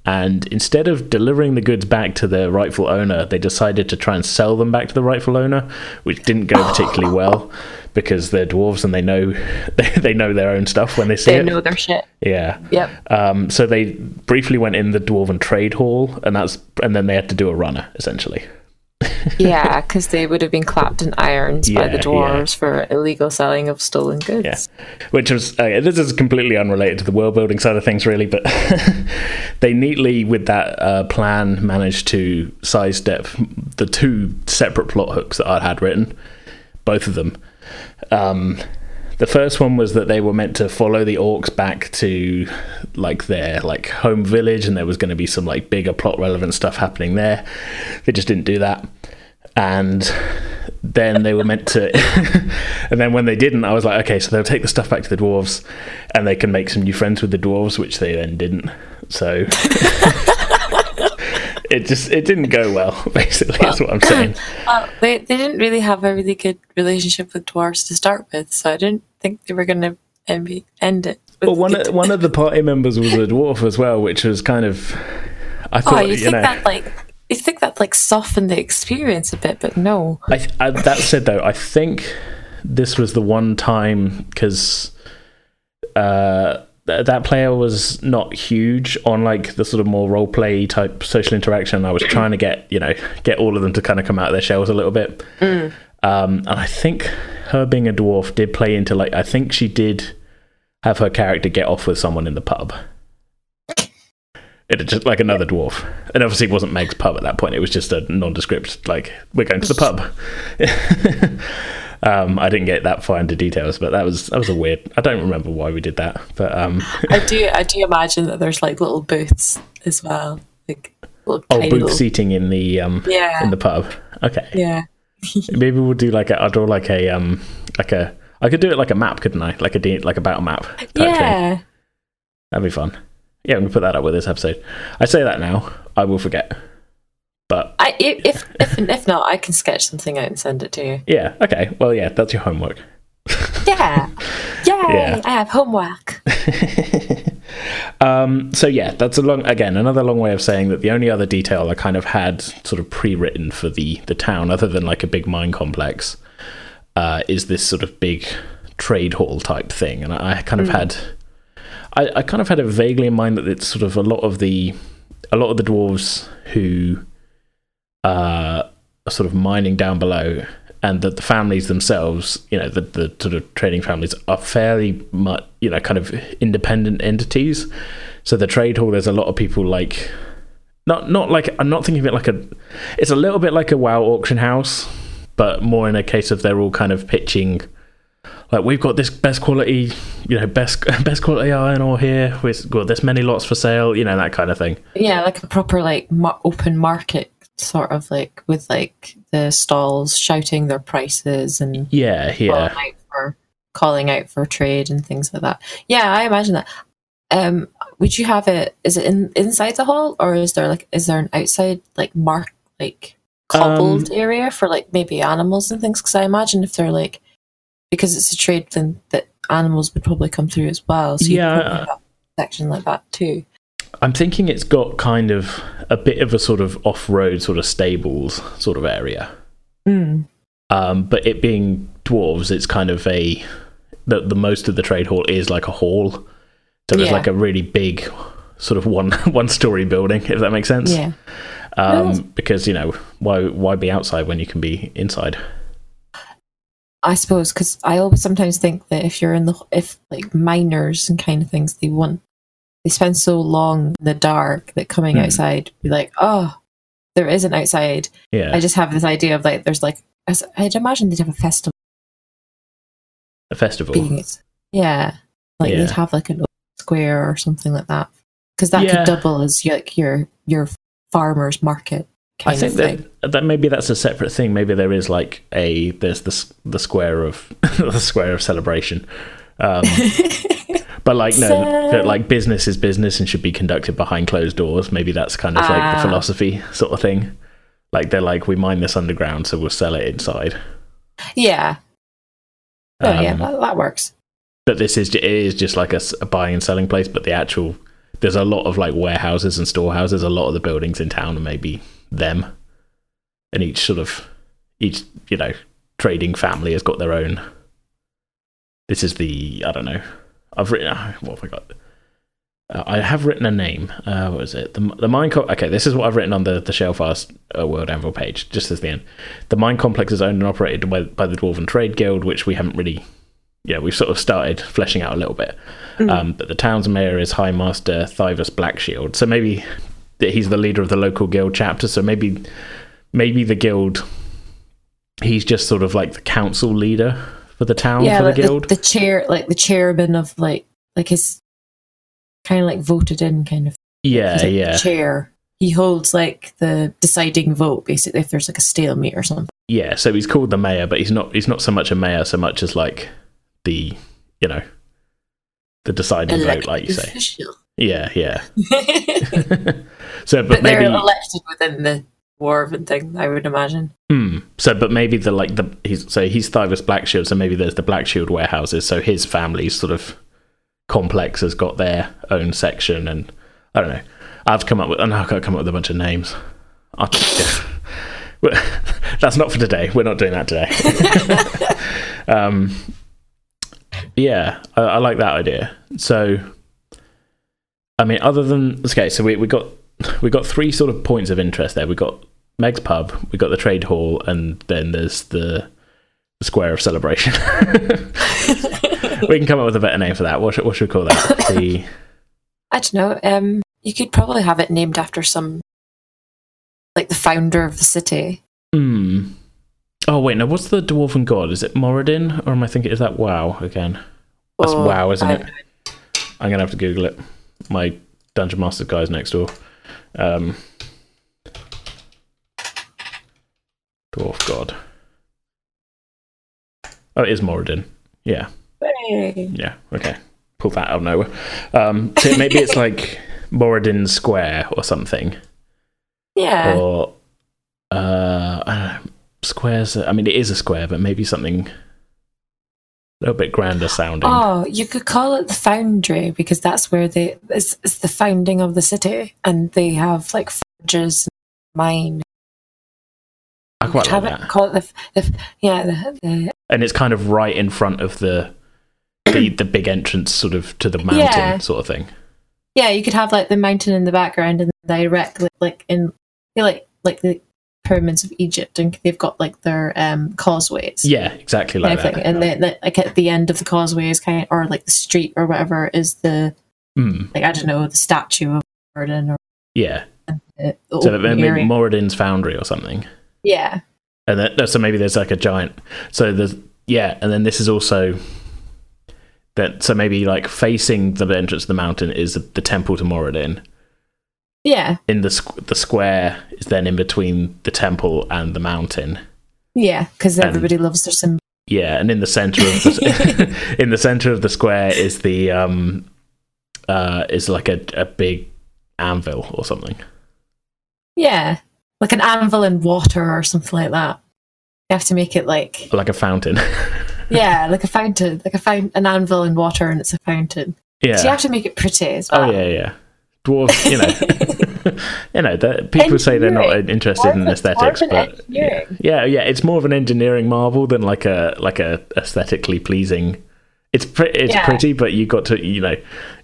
And instead of delivering the goods back to their rightful owner, they decided to try and sell them back to the rightful owner, which didn't go particularly [LAUGHS] well because they're dwarves and they know [LAUGHS] they, they know their own stuff when they see they it. know their shit. Yeah. Yep. Um, so they briefly went in the dwarven trade hall, and that's and then they had to do a runner essentially. [LAUGHS] Yeah, because they would have been clapped in irons by the dwarves for illegal selling of stolen goods. Yeah, which was uh, this is completely unrelated to the world building side of things, really. But [LAUGHS] they neatly, with that uh, plan, managed to sidestep the two separate plot hooks that I'd had written, both of them. Um, the first one was that they were meant to follow the orcs back to like their like home village, and there was going to be some like bigger plot relevant stuff happening there. They just didn't do that, and then they were meant to [LAUGHS] and then when they didn't i was like okay so they'll take the stuff back to the dwarves and they can make some new friends with the dwarves which they then didn't so [LAUGHS] it just it didn't go well [LAUGHS] basically that's what i'm saying Well, uh, they, they didn't really have a really good relationship with dwarves to start with, so I didn't think they were going to end, end it. well one of, one of the party members was a dwarf as well which was kind of i Oh, thought you you, think know that like you think that like softened the experience a bit, but no. I, I, that said, though, I think this was the one time because uh, th- that player was not huge on like the sort of more role play type social interaction. I was trying to get you know get all of them to kind of come out of their shells a little bit, um, and I think her being a dwarf did play into like I think she did have her character get off with someone in the pub. It just like another dwarf, and obviously it wasn't Meg's pub at that point. It was just a nondescript like we're going to the pub. [LAUGHS] um, I didn't get that far into details, but that was that was a weird. I don't remember why we did that, but um, I do I do imagine that there's like little booths as well, like little oh, booth little- seating in the um Yeah. in the pub. Okay, Yeah, [LAUGHS] maybe we'll do like a. I'll draw like a um like a. I could do it like a map, couldn't I? Like a like a battle map. Type Thing. yeah. That'd be fun. Yeah, I'm gonna put that up with this episode. I say that now, I will forget. But I if if if not, I can sketch something out and send it to you. yeah, okay. Well, yeah, that's your homework. Yeah, [LAUGHS] Yay! Yeah. I have homework. [LAUGHS] Um, so yeah, that's a long again another long way of saying that the only other detail I kind of had sort of pre-written for the the town, other than like a big mine complex, uh, is this sort of big trade hall type thing, and I, I kind of had, I, I kind of had it vaguely in mind that it's sort of a lot of the, a lot of the dwarves who, uh, are sort of mining down below. And that the families themselves, you know, the, the sort of trading families are fairly much, you know, kind of independent entities. So the trade hall, there's a lot of people like, not not like I'm not thinking of it like a, it's a little bit like a WoW auction house, but more in a case of they're all kind of pitching, like we've got this best quality, you know, best [LAUGHS] best quality iron ore here. We've got this many lots for sale, you know, that kind of thing. Yeah, like a proper like mar- open market sort of like with like the stalls shouting their prices and Yeah, yeah. calling out for calling out for trade and things like that. Yeah, I imagine that. Um, would you have it? Is it in inside the hall or is there like is there an outside like mark like cobbled Um, area for like maybe animals and things? Because I imagine if they're like because it's a trade, then that animals would probably come through as well. So Yeah. probably have a section like that too. I'm thinking it's got kind of a bit of a sort of off-road sort of stables sort of area. Mm. Um, but it being dwarves, it's kind of a the, the most of the trade hall is like a hall. So there's Yeah. like a really big sort of one [LAUGHS] one story building, if that makes sense. Yeah. Um, because you know why why be outside when you can be inside? I suppose because I always sometimes think that if you're in the if like miners and kind of things, they want they spend so long in the dark that coming Hmm. outside be like, oh, there isn't outside. Yeah, I just have this idea of like there's like I'd imagine they'd have a festival a festival. Yeah, like Yeah. they'd have like an square or something like that because that Yeah. could double as like your your farmers market. I think that that maybe that's a separate thing. Maybe there is like a there's the the square of [LAUGHS] the square of celebration. Um, [LAUGHS] but like no, So- that like business is business and should be conducted behind closed doors. Maybe that's kind of like Ah. the philosophy sort of thing. Like they're like we mine this underground, so we'll sell it inside. yeah. Oh yeah, Um, that, that works. but this is it is just like a buying and selling place. But the actual there's a lot of like warehouses and storehouses. A lot of the buildings in town are maybe them, and each sort of each you know trading family has got their own. This is the I don't know. I've written what have I got? Uh, I have written a name. Uh, what was it? The the mine. Co- okay, this is what I've written on the the Shellfast uh, World Anvil page. Just as the end, the mine complex is owned and operated by by the Dwarven Trade Guild, which we haven't really yeah, we've sort of started fleshing out a little bit. Mm. Um, but the town's mayor is High Master Thivus Blackshield. So maybe that he's the leader of the local guild chapter. So maybe maybe the guild he's just sort of like the council leader for the town yeah, for the like the, guild. the chair, like the chairman of like like his kind of like voted in kind of. yeah, like yeah, chair. He holds like the deciding vote basically if there's like a stalemate or something. yeah. So he's called the mayor, but he's not he's not so much a mayor so much as like the you know the deciding vote, like you say. Official. Yeah, yeah. [LAUGHS] [LAUGHS] [LAUGHS] so, but, but they're elected within the dwarven thing, I would imagine. Hmm. So, but maybe the like the he's so he's Thivus Blackshield, so maybe there's the Blackshield warehouses. So his family's sort of complex has got their own section, and I don't know. I've come up with, and I've got to come up with a bunch of names. Yeah. [LAUGHS] That's not for today. We're not doing that today. [LAUGHS] um, yeah, I, I like that idea. So, I mean, other than okay, so we we got we got three sort of points of interest there. We got Meg's pub, we got the trade hall, and then there's the, the square of celebration. [LAUGHS] we can come up with a better name for that. What should, what should we call that? [COUGHS] The I don't know. Um, you could probably have it named after some, like the founder of the city. hmm. Oh wait, now What's the dwarven god? Is it Moradin, or am I thinking is that WoW again? That's Oh, WoW, isn't I- it? I'm gonna have to Google it. My Dungeon Master Guide's next door. Um, dwarf god. Oh, it is Moradin. Yeah. Hey. Yeah. Okay. Pull that out of nowhere. Um, so maybe it's [LAUGHS] like Moradin Square or something, Yeah. or uh, I don't know, squares. I mean, it is a square, but maybe something a little bit grander sounding. Oh, you could call it the foundry because that's where they it's, it's the founding of the city, and they have like forges, and mine. I quite have like it that. call it the, the yeah the, the and it's kind of right in front of the the, the big entrance, sort of to the mountain, Yeah. sort of thing. yeah you could have like the mountain in the background and directly like in like like the pyramids of Egypt, and they've got like their um causeways. Yeah, exactly kind like of that. And then the, like at the end of the causeway is kind of, or like the street or whatever is the Mm, like I don't know the statue of Gordon or yeah. the So maybe area. Moradin's foundry or something. yeah And then, so maybe there's like a giant. So there's yeah, and then this is also that. So maybe like facing the entrance of the mountain is the, the temple to Moradin. Yeah In the squ- the square is then in between the temple and the mountain. yeah because And- everybody loves their symbol. Yeah, and in the center of the [LAUGHS] [LAUGHS] in the center of the square is the um uh is like a a big anvil or something. Yeah, like an anvil in water or something like that. You have to make it like like a fountain. [LAUGHS] yeah, like a fountain, like a fountain, an anvil in water, and it's a fountain. yeah. So you have to make it pretty as well. Oh yeah, yeah. Dwarves, you know, [LAUGHS] you know. The, people say they're not interested in aesthetics, but yeah, yeah, yeah. It's more of an engineering marvel than like a like a aesthetically pleasing. It's pre- it's Yeah. pretty, but you got to you know,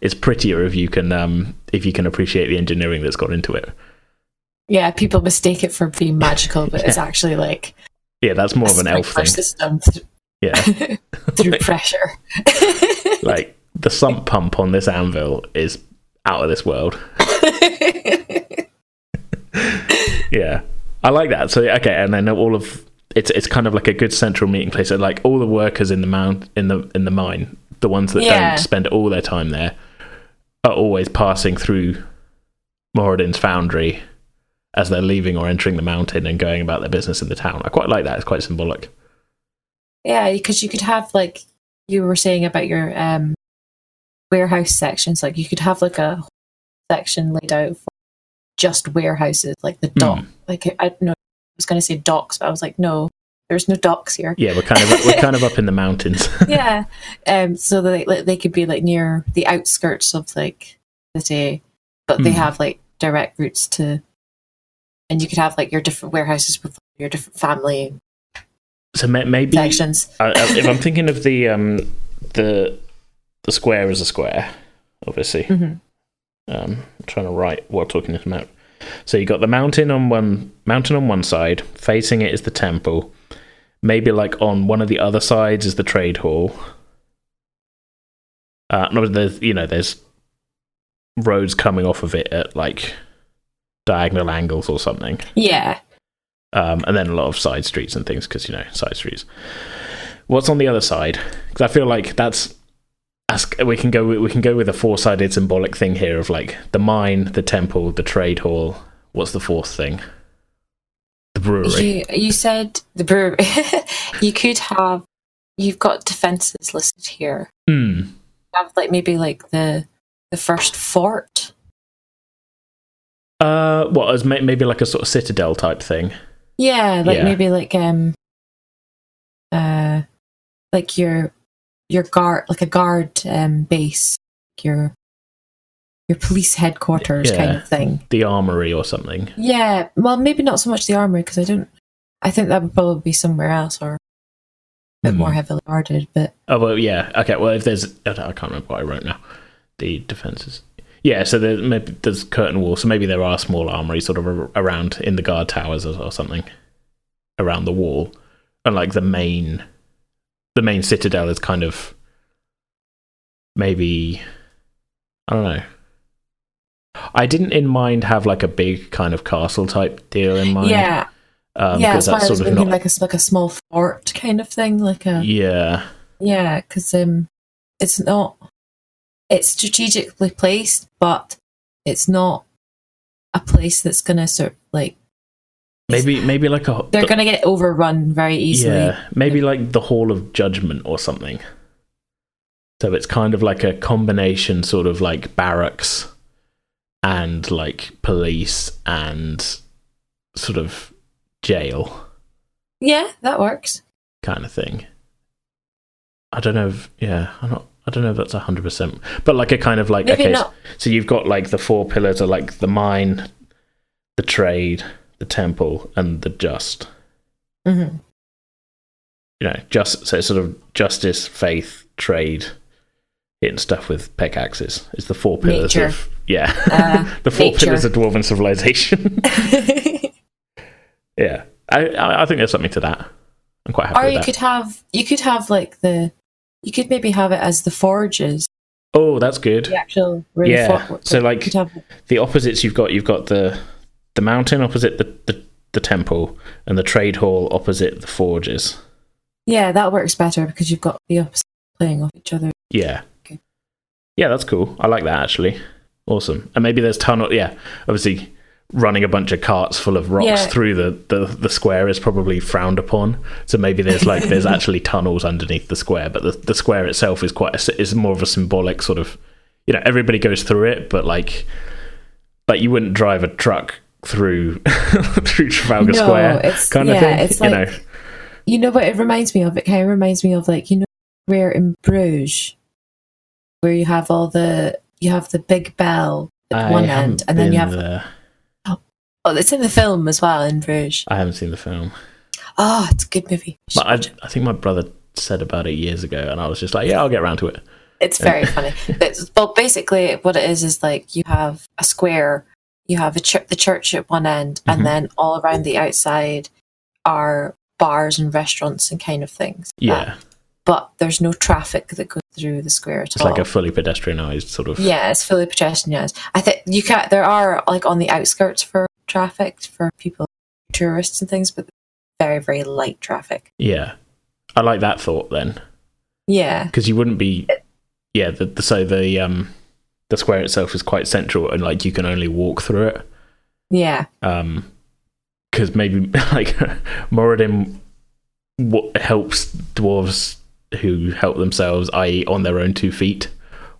it's prettier if you can um if you can appreciate the engineering that's gone into it. Yeah, people mistake it for being magical, but it's [LAUGHS] actually like Yeah, that's more of an elf thing. system th- Yeah, [LAUGHS] through pressure. like the sump pump on this anvil is out of this world. Yeah, I like that. So okay, and then all of it's it's kind of like a good central meeting place. So like all the workers in the mount in the in the mine, the ones that Yeah. don't spend all their time there, are always passing through Moradin's foundry as they're leaving or entering the mountain and going about their business in the town. I quite like that. It's quite symbolic. yeah, because you could have like you were saying about your um warehouse sections, like you could have like a section laid out for just warehouses, like the dock. Hmm. Like I don't know, I was going to say docks, but I was like, no, there's no docks here. Yeah, we're kind of we're kind of up in the mountains. [LAUGHS] yeah. Um. So they like, they could be like near the outskirts of like the city, but they Hmm. have like direct routes to, and you could have like your different warehouses with your different family so maybe sections. I, I- if I'm thinking of the um the the square is a square, obviously. hmm Um, I'm trying to write what I'm talking about. So you got the mountain on one mountain on one side, facing it is the temple. Maybe like on one of the other sides is the trade hall. Uh, no, there's you know there's roads coming off of it at like diagonal angles or something, Yeah. um, and then a lot of side streets and things because you know side streets. What's on the other side? Because I feel like that's as we can go we can go with a four-sided symbolic thing here of like the mine the temple the trade hall what's the fourth thing the brewery You you said the brewery. [LAUGHS] you could have. You've got defenses listed here. Hmm. Have like maybe like the the first fort. uh what as may- maybe like a sort of citadel type thing Yeah, like Yeah. maybe like um uh like your your guard like a guard um base, your your police headquarters kind of thing. the armory or something. Yeah, well maybe not so much the armory because I don't I think that would probably be somewhere else or a bit Hmm. more heavily guarded, but oh well yeah. Okay well if there's i don't- I can't remember what i wrote now. The defenses. Yeah so there's maybe there's curtain wall so maybe there are small armories sort of around in the guard towers or, or something around the wall. And like the main the main citadel is kind of maybe i don't know. I didn't in mind have like a big kind of castle type deal in mind. Yeah, um yeah, because that's I was sort of not like a like a small fort kind of thing, like a yeah. Yeah, because um, it's not. It's strategically placed, but it's not a place that's gonna sort of like maybe maybe like a they're gonna get overrun very easily. Yeah, maybe like the Hall of Judgment or something. So it's kind of like a combination, sort of like barracks and like police and sort of jail Yeah, that works. kind of thing. I don't know if, yeah, I'm not, I don't know if that's 100%, but like a kind of like, Maybe okay, not. so you've got like the four pillars are like the mine, the trade, the temple, and the just. hmm you know, just so it's sort of justice, faith, trade, hitting stuff with pickaxes. Is the four pillars Nature. of yeah, Uh, [LAUGHS] the four nature. pillars of dwarven civilization. [LAUGHS] yeah, I, I think there's something to that. I'm quite happy or you that. could have you could have like the you could maybe have it as the forges. oh, that's good. The actual Yeah, so, like- The opposites you've got you've got the the mountain opposite the, the the temple and the trade hall opposite the forges. yeah that works better because you've got the opposite playing off each other. Yeah. Okay. Yeah, that's cool. I like that actually. Awesome. And maybe there's tunnel. Yeah, obviously, running a bunch of carts full of rocks Yeah. through the, the the square is probably frowned upon. So maybe there's like there's [LAUGHS] actually tunnels underneath the square, but the the square itself is quite a, is more of a symbolic sort of. You know, everybody goes through it, but like, like you wouldn't drive a truck through [LAUGHS] through Trafalgar No, Square it's- kind of thing. it's you know, You know what it reminds me of? It kind of reminds me of like you know where in Bruges, where you have all the you have the big bell at I one end, and then you have there. oh, it's in the film as well in Bruges. I haven't seen the film, Oh, it's a good movie. But I. I think my brother said about it years ago, and I was just like, yeah, I'll get around to it. It's very funny. But, but basically, what it is is like you have a square, you have a ch- the church at one end, and then all around the outside are bars and restaurants and kind of things. Yeah, but there's no traffic that goes through the square at it's all. like a fully pedestrianised sort of. yeah, it's fully pedestrianised. I think you can. There are like on the outskirts for traffic for people, tourists and things, but very very light traffic. Yeah. I like that thought then, Yeah, because you wouldn't be. Yeah, the, the so the um the square itself is quite central, and like you can only walk through it. yeah, um because maybe [LAUGHS] like Moradin what helps dwarves who help themselves i.e on their own two feet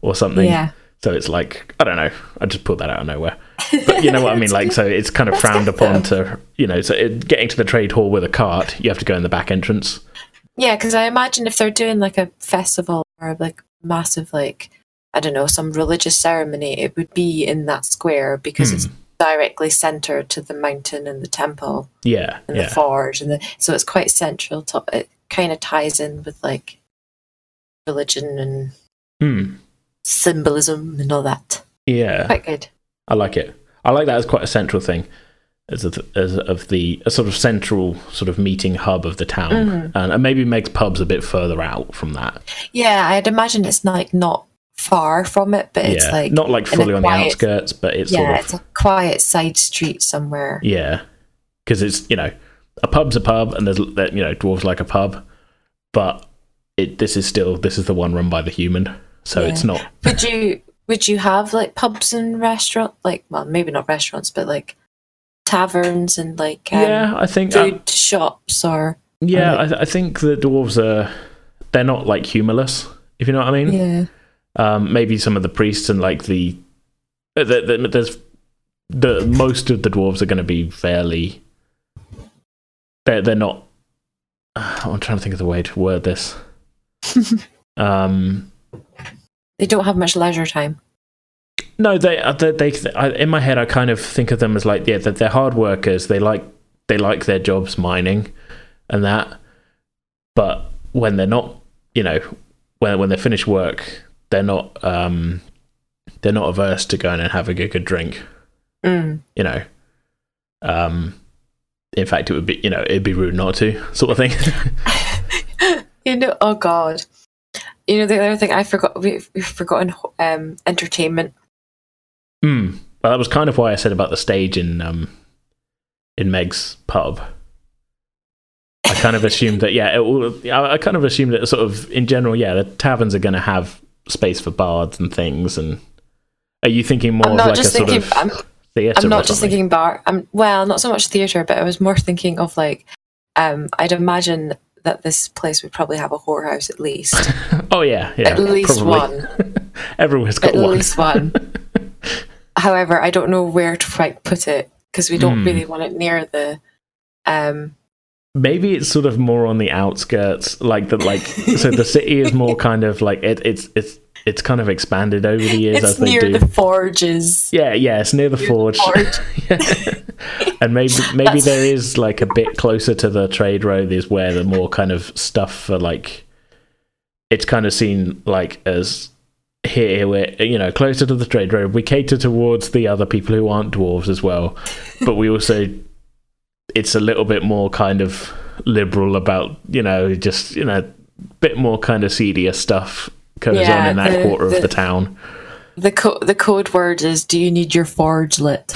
or something. Yeah. so it's like i don't know. I just pulled that out of nowhere. [LAUGHS] But you know what i mean? Like so it's kind of frowned upon to you know so it, getting to the trade hall with a cart you have to go in the back entrance. Yeah, because I imagine if they're doing like a festival or like massive, like, I don't know, some religious ceremony, it would be in that square because it's directly centered to the mountain and the temple yeah and yeah the forge. And the, so it's quite central to it, kind of ties in with like religion and Hmm. symbolism and all that. yeah Quite good. I like it. I like that as quite a central thing, as of, as of the a sort of central sort of meeting hub of the town, Mhm. and, and maybe makes pubs a bit further out from that. Yeah, I'd imagine it's like not far from it, but it's like, not like fully on the outskirts, but it's yeah, sort of it's a quiet side street somewhere. yeah, because it's you know a pub's a pub, and there's that you know dwarves like a pub, but it this is still this is the one run by the human, so Yeah. it's not. would you would you have like pubs and restaurant like well maybe not restaurants but like taverns and like um, yeah, I think uh, shops or yeah, or, like- I, I think the dwarves are they're not like humorless, if you know what I mean. yeah um, maybe some of the priests and like the, the, the there's the most of the dwarves are going to be fairly they're they're not [SIGHS] I'm trying to think of the way to word this. [LAUGHS] Um they don't have much leisure time. No they uh, they, they I, in my head I kind of think of them as like yeah they're, they're hard workers. They like they like their jobs mining and that. But when they're not you know when when they finish work they're not um they're not averse to going and having a good drink mm. you know. Um in fact it would be you know it'd be rude not to sort of thing. [LAUGHS] You know oh god. You know the other thing i forgot we've, we've forgotten um entertainment. Hmm. well that was kind of why i said about the stage in um in meg's pub. I kind of assumed that yeah it I, I kind of assumed that sort of in general yeah the taverns are going to have space for bards and things and are you thinking more i'm of like just a sort thinking of i'm, theatre I'm not just thinking bar i'm well not so much theater but i was more thinking of like um i'd imagine that this place would probably have a whorehouse at least [LAUGHS] oh yeah yeah at least probably. one [LAUGHS] everyone's got at one least one. [LAUGHS] However, I don't know where to quite put it because we don't Hmm. really want it near the. Um, maybe it's sort of more on the outskirts like the like [LAUGHS] so the city is more kind of like it, it's it's it's kind of expanded over the years it's as they near do. the forges. yeah yeah it's near the forge. forge. [LAUGHS] and maybe maybe there is like a bit closer to the trade road is where the more kind of stuff for like it's kind of seen like as here we're you know closer to the trade road. We cater towards the other people who aren't dwarves as well. But we also it's a little bit more kind of liberal about you know just you know bit more kind of seedier stuff goes on in that the- quarter the- of the town The co- the code word is: Do you need your forge lit? [LAUGHS]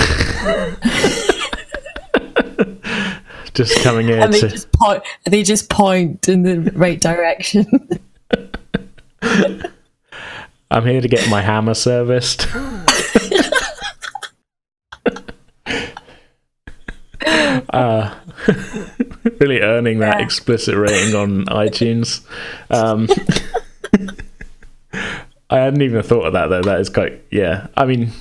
just coming in, and they to just point. They just point in the right direction. [LAUGHS] I'm here to get my hammer serviced. [LAUGHS] uh, [LAUGHS] really earning that Yeah. explicit rating on [LAUGHS] iTunes. Um, [LAUGHS] I hadn't even thought of that though. That is quite, yeah. I mean,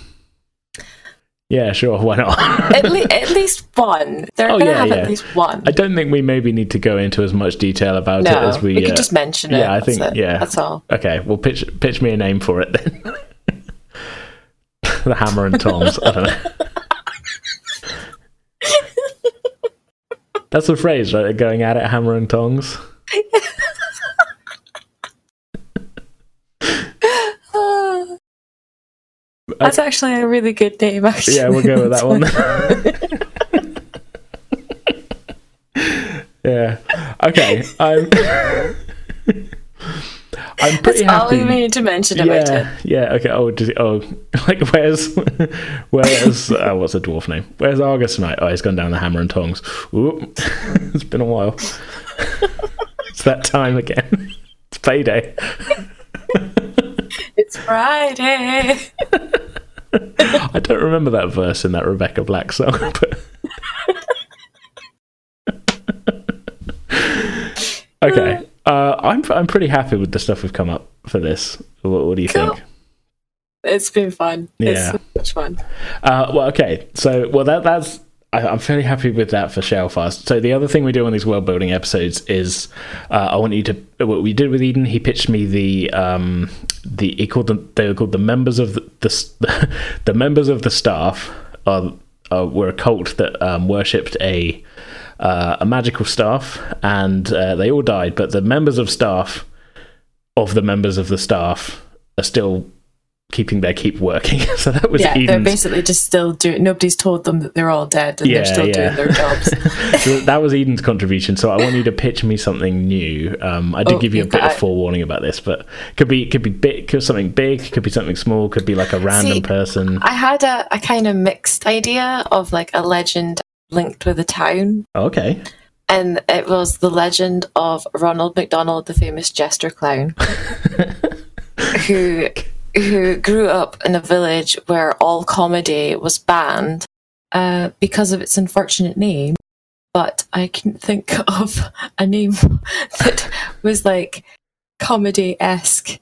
Yeah, sure. Why not? at, le- at least one. They're Oh, gonna yeah, have yeah. at least one. I don't think we maybe need to go into as much detail about no, it as we. we could uh, just mention it. yeah, I think- it. yeah. that's all. Okay, well, pitch pitch me a name for it then. the hammer and tongs. I don't know. That's the phrase, right? Going at it, hammer and tongs. [LAUGHS] That's uh, actually a really good name. Actually, Yeah, we'll go with that one. [LAUGHS] [LAUGHS] yeah. Okay. I'm. I'm pretty That's all we happy. need to mention about it. Yeah, yeah, okay. Oh, does he, oh, [LAUGHS] like where's [LAUGHS] where's uh, what's the dwarf name? Where's Argus tonight? Oh, he's gone down the hammer and tongs. Ooh, [LAUGHS] it's been a while. it's that time again. It's payday. It's Friday. I don't remember that verse in that Rebecca Black song, but okay. Uh, I'm I'm pretty happy with the stuff we've come up for this. What, what do you Cool. think? It's been fun. Yeah. It's so much fun. Uh, well, okay. So, well, that that's. I, I'm fairly happy with that for Shellfast. So the other thing we do on these world building episodes is, uh, I want you to what we did with Eden. He pitched me the um the he called them they were called the members of the the, [LAUGHS] the members of the staff are, are were a cult that um, worshipped a uh, a magical staff, and uh, they all died. But the members of staff of the members of the staff are still keeping their keep working. [LAUGHS] so that was yeah, they're basically just still doing. Nobody's told them that they're all dead, and Yeah, they're still yeah. doing their jobs. [LAUGHS] so that was Eden's contribution. So I want you to pitch me something new. Um, I did Oh, give you a bit of forewarning about this, but could be could be big, could be something big, could be something small, could be like a random See, person. I had a, a kind of mixed idea of like a legend linked with a town, okay, and it was the legend of Ronald McDonald, the famous jester clown, [LAUGHS] who who grew up in a village where all comedy was banned uh, because of its unfortunate name. But I couldn't think of a name [LAUGHS] that was like comedy esque.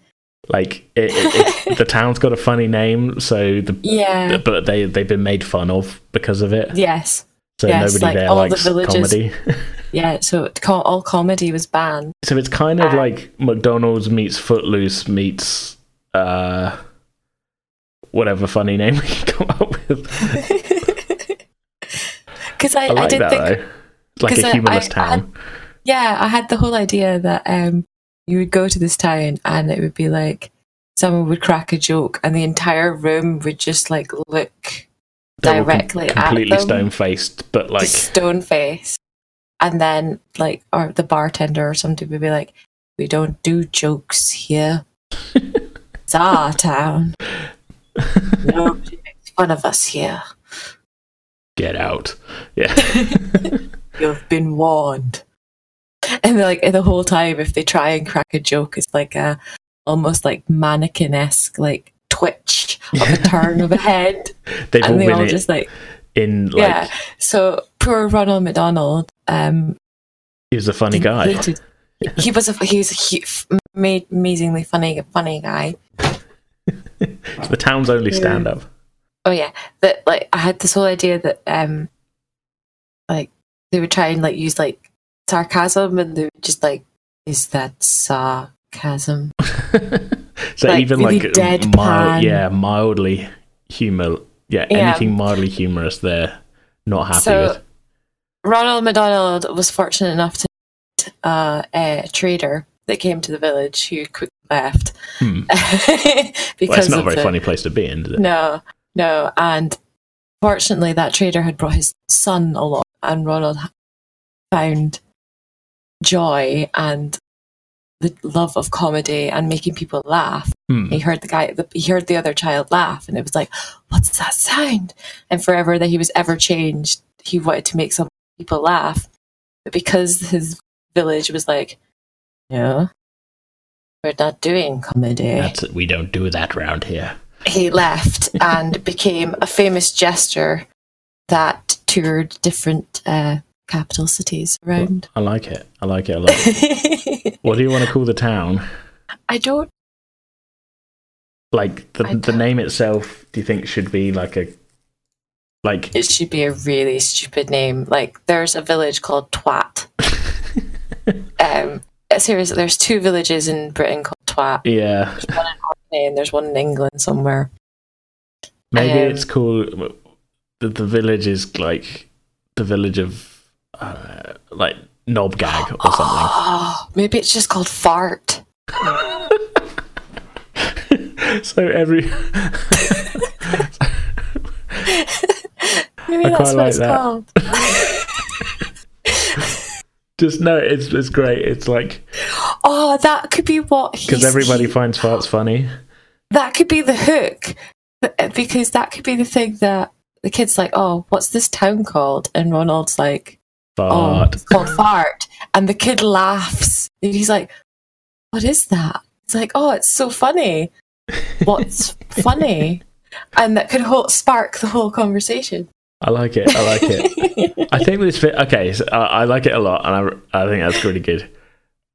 like it, it, it, the town's got a funny name, so the [LAUGHS] Yeah. but they they've been made fun of because of it. Yes. So yes, nobody like there all the likes villages- comedy. [LAUGHS] Yeah. So co- all comedy was banned. So it's kind of Um, like McDonald's meets Footloose meets uh, whatever funny name we can [LAUGHS] come up with. [LAUGHS] Because I, I I, did that think, though. It's like a humorless I- I had- town. yeah, I had the whole idea that um, you would go to this town and it would be like someone would crack a joke and the entire room would just like look Com- directly at completely stone faced, but like stone face. And then like or the bartender or something would be like, We don't do jokes here. [LAUGHS] it's our town. Nobody makes fun of us here. get out. Yeah. [LAUGHS] You've been warned. And like the whole time, if they try and crack a joke, it's like a almost like mannequin esque like twitch of a turn of a [LAUGHS] head, They've all and they all just like in like yeah. So poor Ronald McDonald, um, he was a funny guy. hated- [LAUGHS] He was a he was a made amazingly funny funny guy. [LAUGHS] the town's only stand up. Oh yeah, that like I had this whole idea that um, like they would try and like use like sarcasm, and they would just like, is that sarcasm? So Like, even really like mild, yeah, mildly humor yeah, Yeah. anything mildly humorous they're not happy So- with. Ronald McDonald was fortunate enough to meet uh, a trader that came to the village who quickly left Hmm. because [LAUGHS] Well, it's not a very the, funny place to be in. No, no, and fortunately, that trader had brought his son along, and Ronald found joy and the love of comedy and making people laugh. Hmm. He heard the guy, the, he heard the other child laugh, and it was like, "What's that sound?" And forever that he was ever changed, he wanted to make some people laugh, but because his village was like, "No, we're not doing comedy." That's we don't do that round here. he left and [LAUGHS] became a famous jester that toured different uh, capital cities around. I like it. I like it a lot. [LAUGHS] what do you want to call the town? I don't. Like the the don't- name itself, do you think should be like a Like, It should be a really stupid name. Like there's a village called Twat. [LAUGHS] um, seriously, there's two villages in Britain called Twat. yeah, There's one in Orkney and there's one in England somewhere. maybe Um, it's called the, the village is like the village of uh, like Knobgag or [GASPS] something. Oh, maybe it's just called Fart. [LAUGHS] so every [LAUGHS] Maybe I that's what like it's that. called. [LAUGHS] just no, it's it's great. It's like Oh, that could be what because everybody he- finds farts funny. that could be the hook because that could be the thing that the kid's like, oh, what's this town called? And Ronald's like, Fart. it's called Fart. And the kid laughs. And he's like, what is that? It's like, oh, it's so funny. What's [LAUGHS] funny? And that could whole, spark the whole conversation. I like it. I like it. [LAUGHS] I think this fit. Okay, so I, I like it a lot, and I I think that's really good.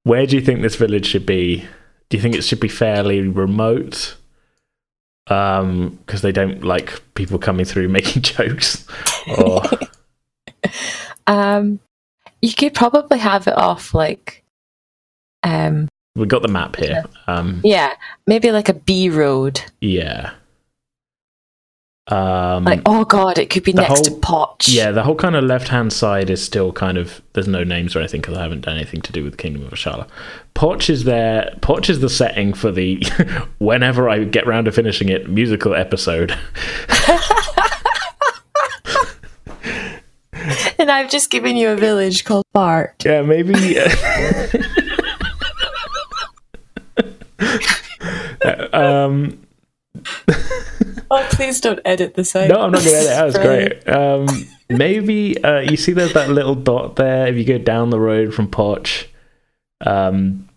Where do you think this village should be? Do you think it should be fairly remote? Um, because they don't like people coming through [LAUGHS] making jokes, or Um, you could probably have it off like, um, we got the map here. Um, yeah, maybe like a B road. yeah. Um, Like, oh god, it could be next whole- to Potch. Yeah, the whole kind of left hand side is still kind of there's no names or anything because I haven't done anything to do with the Kingdom of Ashala. Poch is there. Poch is the setting for the [LAUGHS] whenever I get round to finishing it musical episode. [LAUGHS] [LAUGHS] And I've just given you a village called Bart. Yeah, maybe. [LAUGHS] uh, um, Oh, please don't edit this out. no, I'm not going to edit. That was great. Um, maybe uh, you see there's that little dot there. If you go down the road from Porch, um,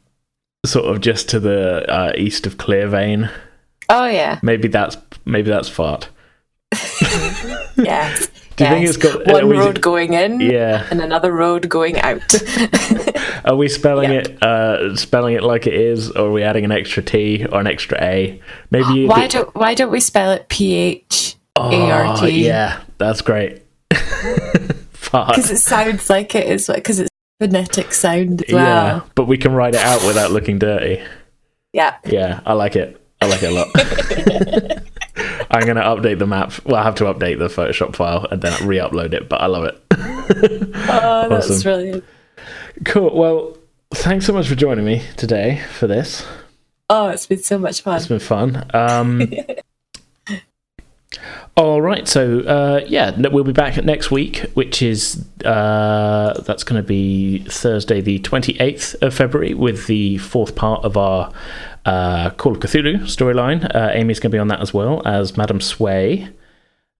sort of just to the uh, east of Clearvane. Oh yeah, Maybe that's maybe that's fart. [LAUGHS] yeah. Do you think it's got- one we- road going in Yeah. and another road going out? [LAUGHS] [LAUGHS] Are we spelling Yep. it uh spelling it like it is, or are we adding an extra T or an extra A? Maybe why don't Why don't we spell it P H A R T? Oh, Yeah, that's great. [LAUGHS] Because it sounds like it is. Because it's phonetic sound as well. Yeah, but we can write it out without looking dirty. Yeah. Yeah, I like it. I like it a lot. [LAUGHS] I'm going to update the map. Well, I have to update the Photoshop file and then re-upload it, but I love it. [LAUGHS] Oh, that's Awesome. brilliant. Cool. Well, thanks so much for joining me today for this. Oh, it's been so much fun. It's been fun. Um, [LAUGHS] all right, so uh, yeah, we'll be back next week, which is uh, that's going to be Thursday, the twenty eighth of February, with the fourth part of our uh, Call of Cthulhu storyline. Uh, Amy's going to be on that as well as Madam Sway.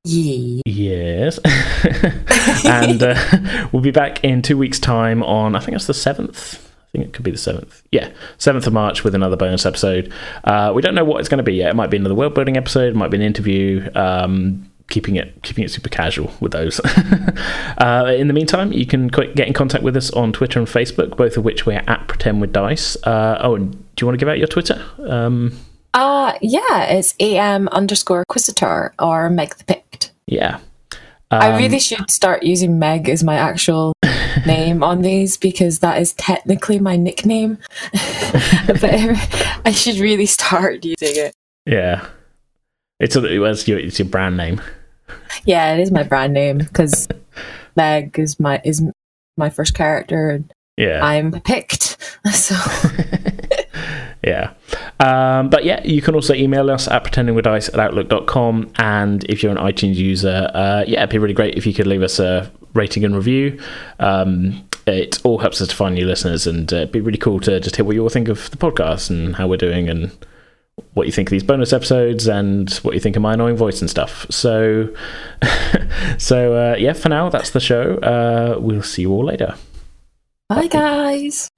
Yeah. Yes, [LAUGHS] and uh, [LAUGHS] we'll be back in two weeks' time on I think it's the seventh. I think it could be the seventh. Yeah, seventh of March with another bonus episode. Uh, we don't know what it's going to be yet. It might be another world building episode. It might be an interview. Um, keeping it keeping it super casual with those. [LAUGHS] uh, in the meantime, you can get in contact with us on Twitter and Facebook, both of which we're at Pretend with Dice. Uh, oh, and do you want to give out your Twitter? Um, Uh, yeah, it's am underscore Quisitor or Meg the Pict. yeah. I Um, really should start using Meg as my actual [LAUGHS] name on these because that is technically my nickname. [LAUGHS] but I should really start using it. Yeah. It's, a, it's, your, it's your brand name. Yeah, it is my brand name because Meg is my is my first character and Yeah. I'm picked. [LAUGHS] So [LAUGHS] yeah. Um, but yeah, you can also email us at pretendingwithdice at outlook.com. And if you're an iTunes user, uh, yeah, it'd be really great if you could leave us a rating and review. Um, it all helps us to find new listeners, and uh, it'd be really cool to just hear what you all think of the podcast and how we're doing and what you think of these bonus episodes and what you think of my annoying voice and stuff. So, [LAUGHS] so uh, yeah, for now, that's the show. Uh, we'll see you all later. bye guys.